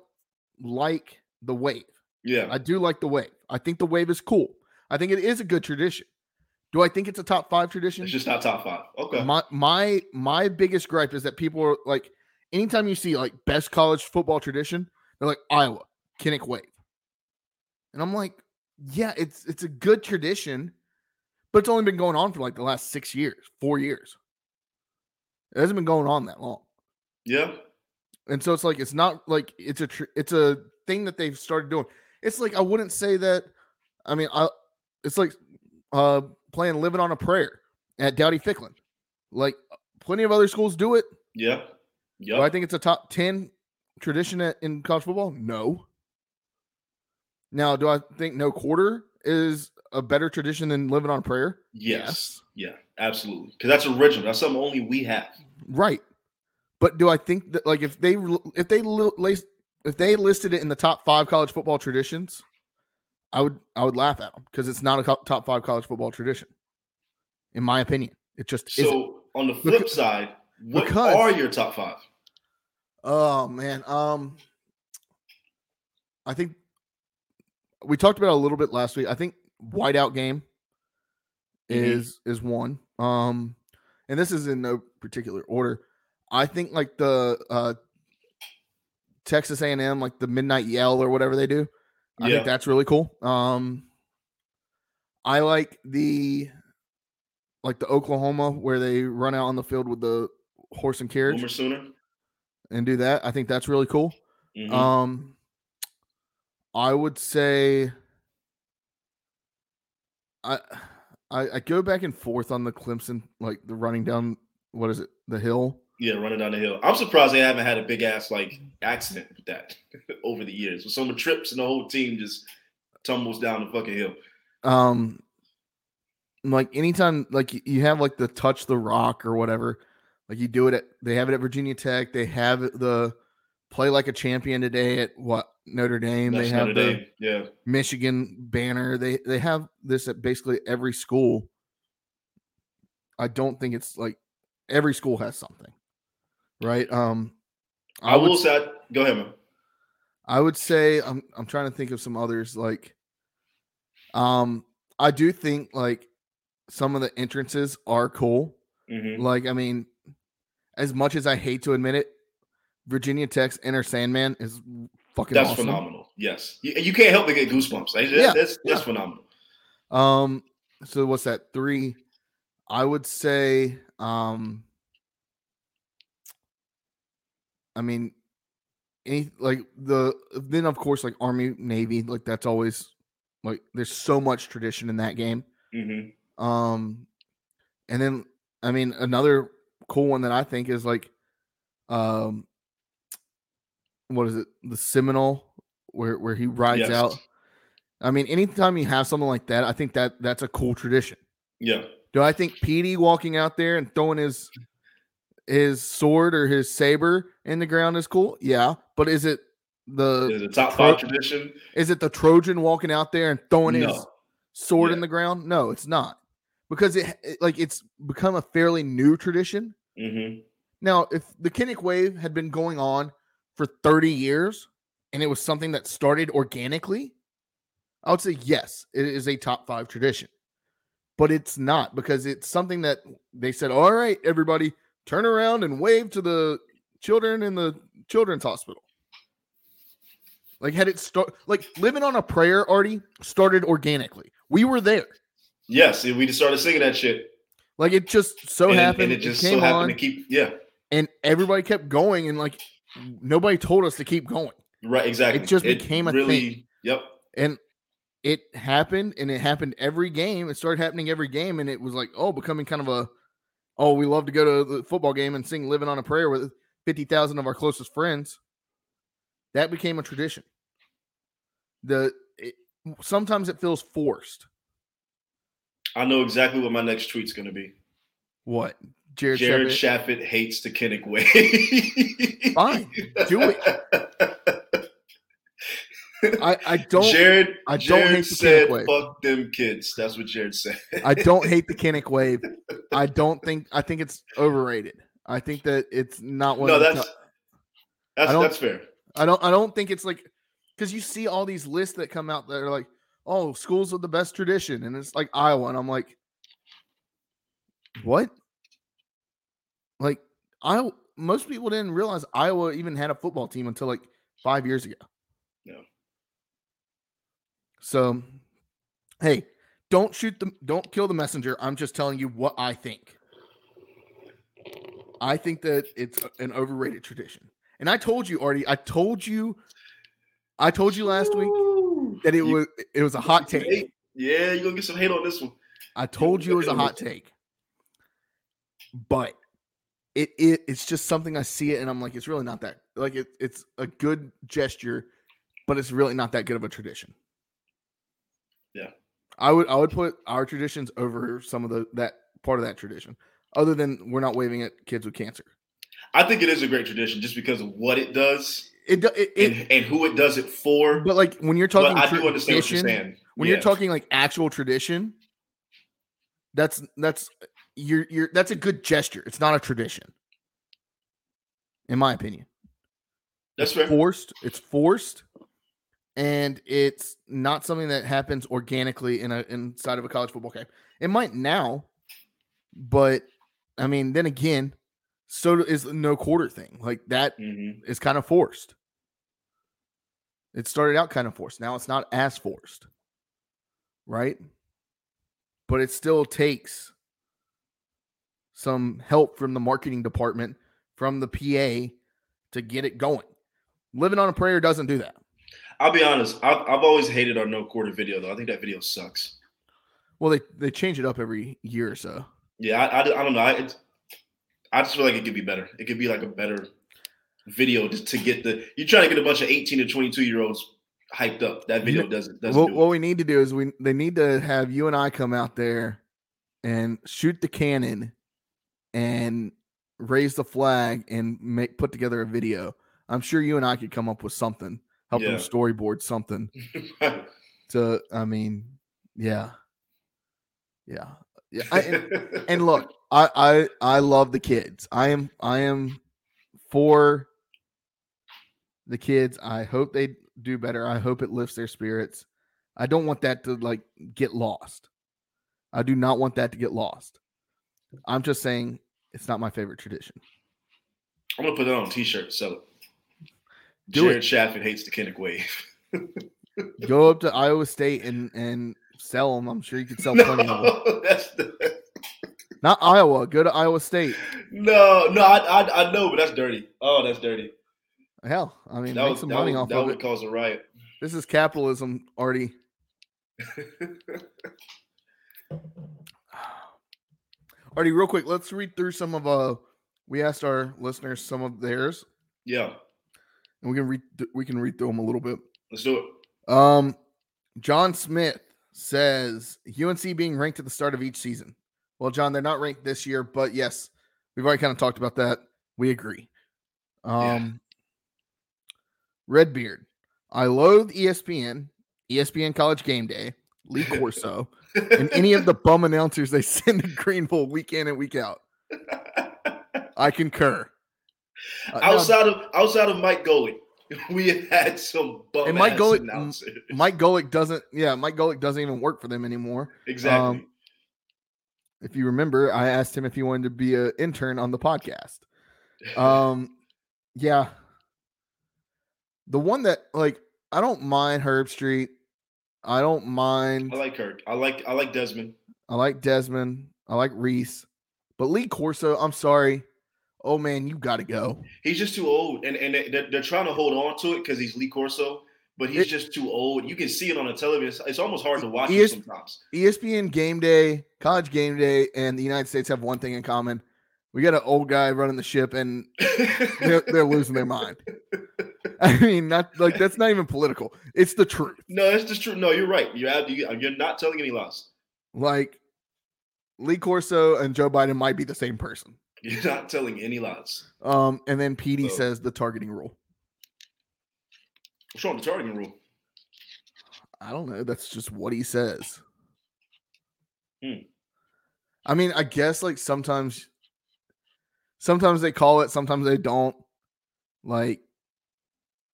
like the wave. Yeah. I do like the wave. I think the wave is cool. I think it is a good tradition. Do I think it's a top five tradition? It's just not top five. Okay. My my my biggest gripe is that people are like, anytime you see like best college football tradition, they're like Iowa, Kinnick Wave. And I'm like, yeah, it's it's a good tradition, but it's only been going on for like the last six years, four years. It hasn't been going on that long. Yeah. And so it's like it's not like it's a tr- it's a thing that they've started doing. It's like I wouldn't say that. I mean, I it's like uh playing "Living on a Prayer" at Dowdy Ficklen. Like plenty of other schools do it. Yeah. Do I think it's a top ten tradition at, in college football? No. Now, do I think no quarter is a better tradition than living on a prayer? Yes. Yeah. Absolutely. Because that's original. That's something only we have. Right. But do I think that like if they if they if they listed it in the top five college football traditions, I would I would laugh at them because it's not a top five college football tradition, in my opinion. It just isn't. So on the flip Beca- side, what because- are your top five? Oh man, um, I think we talked about a little bit last week. I think whiteout game Mhm. is is one. Um, and this is in no particular order. I think like the uh Texas A and M, like the midnight yell or whatever they do. I Yeah. think that's really cool. Um, I like the like the Oklahoma where they run out on the field with the horse and carriage and do that. I think that's really cool. Mhm. Um, I would say I, I I go back and forth on the Clemson, like the running down. What is it? The hill. Yeah, running down the hill. I'm surprised they haven't had a big ass like accident with that over the years. With some trips and the whole team just tumbles down the fucking hill. Um, like anytime, like you have like the touch the rock or whatever. Like you do it at. They have it at Virginia Tech. They have the play like a champion today at what Notre Dame. That's they have Notre the Dame. Yeah. Michigan banner. They they have this at basically every school. I don't think it's like every school has something, right? Um, I, would, will say go ahead, man. I would say I'm I'm trying to think of some others like, um, I do think like some of the entrances are cool. Mhm. Like I mean, as much as I hate to admit it, Virginia Tech's Enter Sandman is fucking That's awesome. phenomenal. Yes. You, you can't help but get goosebumps. Yeah, That's, that's phenomenal. Um, so what's that? Three. I would say, um, I mean, any like the then of course like Army Navy like that's always like there's so much tradition in that game. hmm Um, and then I mean another cool one that I think is like, um, what is it? The Seminole where where he rides Yes. out. I mean, anytime you have something like that, I think that that's a cool tradition. Yeah. Do I think Petey walking out there and throwing his his sword or his saber in the ground is cool? Yeah, but is it the Is it top Tro- five tradition? is it the Trojan walking out there and throwing his No. sword in the ground? No, it's not. Because it, it like it's become a fairly new tradition. hmm Now, if the Kinnick wave had been going on for 30 years and it was something that started organically, I would say yes, it is a top 5 tradition. But it's not because it's something that they said, "All right, everybody, turn around and wave to the children in the children's hospital." Like had it start like living on a prayer already started organically. We were there. Yes. We just started singing that shit. Like it just so and, happened and it just so came happened on to keep, yeah. and everybody kept going and like nobody told us to keep going. Right. Exactly. It just became a thing. Yep. And it happened and it happened every game. It started happening every game and it was like, oh, becoming kind of a oh, we love to go to the football game and sing Living on a Prayer with 50,000 of our closest friends. That became a tradition. The it, sometimes it feels forced. I know exactly what my next tweet's going to be. What? Jared, Jared Shafit hates the Kinnick way. Fine, do it. I, I don't Jared, I don't Jared hate the said, Kinnick "Fuck them kids." That's what Jared said. I don't hate the Kinnick wave. I don't think I think it's overrated. I think that it's not one no, that's top- that's that's fair. I don't I don't think it's like because you see all these lists that come out that are like, oh, schools with the best tradition, and it's like Iowa, and I'm like, what? Like, I most people didn't realize Iowa even had a football team until like five years ago. Yeah. So, hey, don't shoot the don't kill the messenger. I'm just telling you what I think. I think that it's an overrated tradition. And I told you already, I told you I told you last week that it You- was it was a hot take. hate. Yeah, you're gonna get some hate on this one. I told you it was a hot take. But it, it it's just something I see it and I'm like, it's really not that like it, it's a good gesture, but it's really not that good of a tradition. Yeah. I would I would put our traditions over some of the that part of that tradition. Other than we're not waving at kids with cancer. I think it is a great tradition just because of what it does It it, it and, and who it does it for. but like when you're talking I do understand what you're tradition, saying. when Yeah. you're talking like actual tradition, that's that's you're you're that's a good gesture. It's not a tradition, in my opinion. that's fair. Forced. It's forced, and it's not something that happens organically in a inside of a college football game. It might now, but I mean, then again, so is the no quarter thing. Like that Mhm. is kind of forced. It started out kind of forced. Now it's not as forced. Right? But it still takes some help from the marketing department, from the PA to get it going. Living on a prayer doesn't do that. I'll be honest. I've, I've always hated our no quarter video though. I think that video sucks. Well, they, they change it up every year or so. Yeah, I, I, I don't know. I, I just feel like it could be better. It could be like a better video just to get the. You're trying to get a bunch of 18 to 22 year olds hyped up. That video You- doesn't doesn't What, do what we need to do is we they need to have you and I come out there and shoot the cannon and raise the flag and make put together a video. I'm sure you and I could come up with something, help them storyboard something to. I mean, yeah, yeah, yeah. I, and, and look, I I I love the kids. I am I am for the kids. I hope they do better. I hope it lifts their spirits. I don't want that to like get lost. I do not want that to get lost. I'm just saying it's not my favorite tradition. I'm gonna put that on a t-shirt. Sell it. Do Jared it. Shafit hates the Kinnick wave. Go up to Iowa State and and sell them. I'm sure you could sell plenty of them. that's the, Not Iowa. Go to Iowa State. no, no. I, I I know, but that's dirty. Oh, that's dirty. Hell, I mean, That make would, some that money would, off that of would it. cause a riot. This is capitalism, Artie. Artie, real quick, let's read through some of uh we asked our listeners some of theirs, yeah, and we can read we can read through them a little bit. let's do it. Um John Smith says UNC being ranked at the start of each season. Well, John, they're not ranked this year, but yes, we've already kind of talked about that. We agree. Um Redbeard. I loathe ESPN, ESPN College Game Day, Lee Corso, and any of the bum announcers they send to Greenville week in and week out. I concur. Uh, now, outside of outside of Mike Golic, we have had some bum And Mike Golic- announcers. Mike Golic doesn't, yeah, Mike Golic doesn't even work for them anymore. exactly. um, If you remember, I asked him if he wanted to be an intern on the podcast. Um, yeah. The one that like I don't mind Herbstreit. I don't mind. I like Kirk. I like I like Desmond. I like Desmond. I like Reese. But Lee Corso, I'm sorry. Oh man, you got to go. He's just too old, and and they- they're, they're trying to hold on to it because he's Lee Corso, but he's It- just too old. You can see it on the television. It's, almost hard to watch is- sometimes. ESPN Game Day, College Game Day, and the United States have one thing in common. We got an old guy running the ship, and they're, they're losing their mind. I mean, not like that's not even political. It's the truth. no, it's just true. No, you're right. You're ab- you're not telling any lies. Like Lee Corso and Joe Biden might be the same person. You're not telling any lies. Um, and then PD So- says the targeting rule. What's wrong with the targeting rule? I don't know. That's just what he says. Hmm. I mean, I guess like sometimes, sometimes they call it, sometimes they don't. Like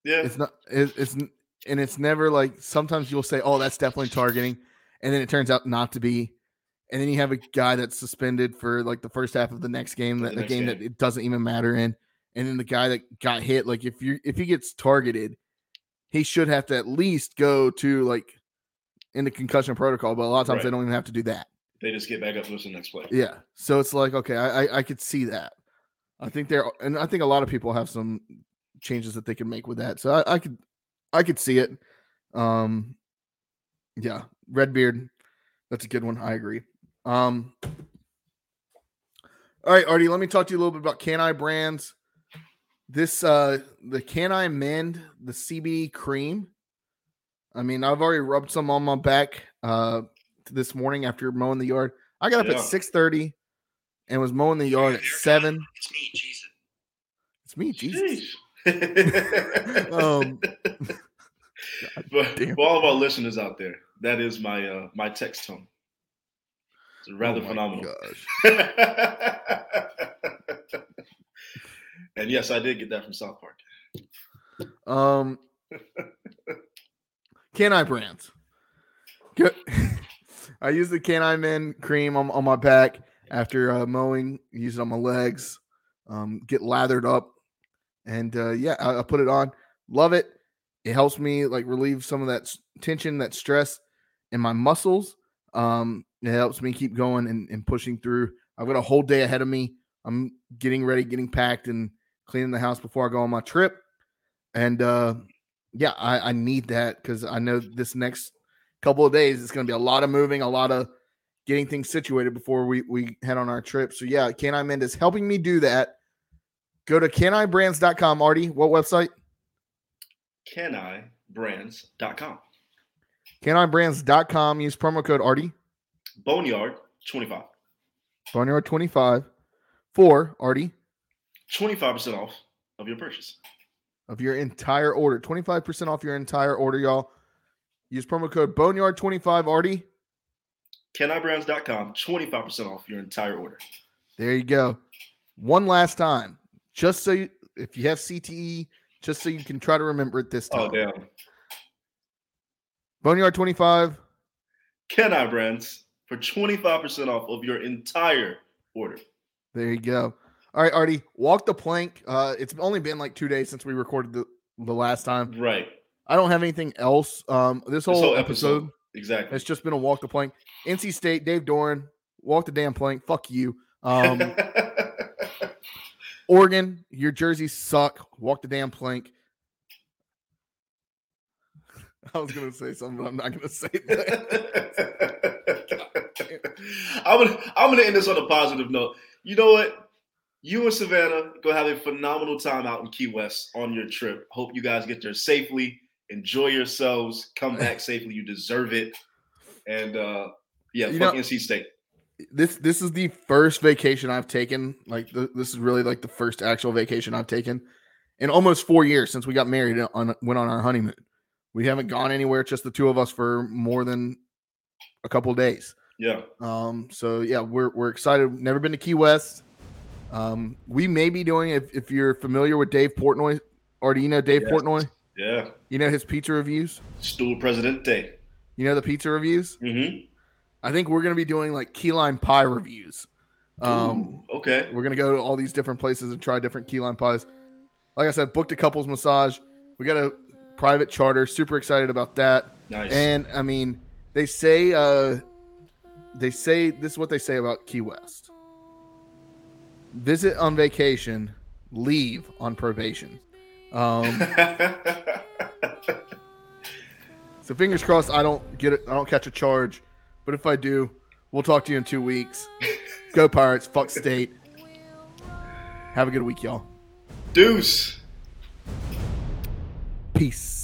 Yeah, it's not. It, it's and it's never like sometimes you'll say, "Oh, that's definitely targeting," and then it turns out not to be. And then you have a guy that's suspended for like the first half of the next game, that the the game, game. that it doesn't even matter in. And then the guy that got hit, like if you if he gets targeted, he should have to at least go to like in the concussion protocol. But a lot of times they don't even have to do that. They just get back up to the next play. Yeah. So it's like, okay, I, I I could see that. I think there and I think a lot of people have some changes that they can make with that. So I, I could I could see it. Um yeah, Redbeard. That's a good one. I agree. Um all right, Artie, let me talk to you a little bit about CaniBrands. This uh the CaniMend the CBD cream. I mean, I've already rubbed some on my back uh this morning after mowing the yard. I got up Yeah. at 6:30 and was mowing the yard at 7. It's me, Jesus. It's me, Jesus. Um but for all of our listeners out there, that is my uh my text tone. It's rather oh phenomenal. gosh. and yes, I did get that from South Park. Um, CaniBrands? Good. I use the Can I Men cream on, on my back after uh, mowing. Use it on my legs. Um, get lathered up, and uh, yeah, I, I put it on. Love it. It helps me like relieve some of that tension, that stress in my muscles. Um, it helps me keep going and, and pushing through. I've got a whole day ahead of me. I'm getting ready, getting packed, and cleaning the house before I go on my trip. And uh, yeah, I, I need that because I know this next couple of days it's going to be a lot of moving, a lot of getting things situated before we we head on our trip. So yeah, CaniMend is helping me do that. Go to canibrands.com, Artie. What website? canibrands.com. Canibrands.com. Use promo code Artie. Boneyard 25. Boneyard 25 for Artie 25% off of your purchase. of your entire order. 25% off your entire order, y'all. Use promo code Boneyard 25 Artie. canibrands.com, 25% off your entire order. There you go. One last time, just so you, if you have CTE, just so you can try to remember it this time. Oh, time. damn. Boneyard 25. CaniBrands for 25% off of your entire order. There you go. All right, Artie, walk the plank. Uh, it's only been like two days since we recorded the, the last time. Right. I don't have anything else. Um, this whole, This whole episode, episode. Exactly. it's just been a walk the plank. NC State, Dave Doeren, walk the damn plank. Fuck you. Um, Oregon, your jerseys suck. Walk the damn plank. I was gonna say something, but I'm not gonna say that. I'm gonna I'm gonna end this on a positive note. You know what? You and Savannah go have a phenomenal time out in Key West on your trip. Hope you guys get there safely. Enjoy yourselves. Come back safely. You deserve it. And uh yeah, You fuck know- NC State. this this is the first vacation I've taken. Like th- this is really like the first actual vacation I've taken in almost four years since we got married and on went on our honeymoon. We haven't gone anywhere, just the two of us for more than a couple days. Yeah. Um, so yeah, we're we're excited. Never been to Key West. Um, we may be doing if if you're familiar with Dave Portnoy, or do you know Dave Yes. Portnoy? Yeah. You know his pizza reviews. Stool President Presidente. You know the pizza reviews. Mm-hmm. I think we're gonna be doing like key lime pie reviews. Um, okay. we're gonna go to all these different places and try different key lime pies. Like I said, booked a couples massage. We got a private charter. Super excited about that. Nice. And I mean, they say uh they say this is what they say about Key West. Visit on vacation, leave on probation. Um, so fingers crossed I don't get it I don't catch a charge. But if I do, we'll talk to you in two weeks. Go Pirates, fuck state. Have a good week, y'all. Deuce. Peace.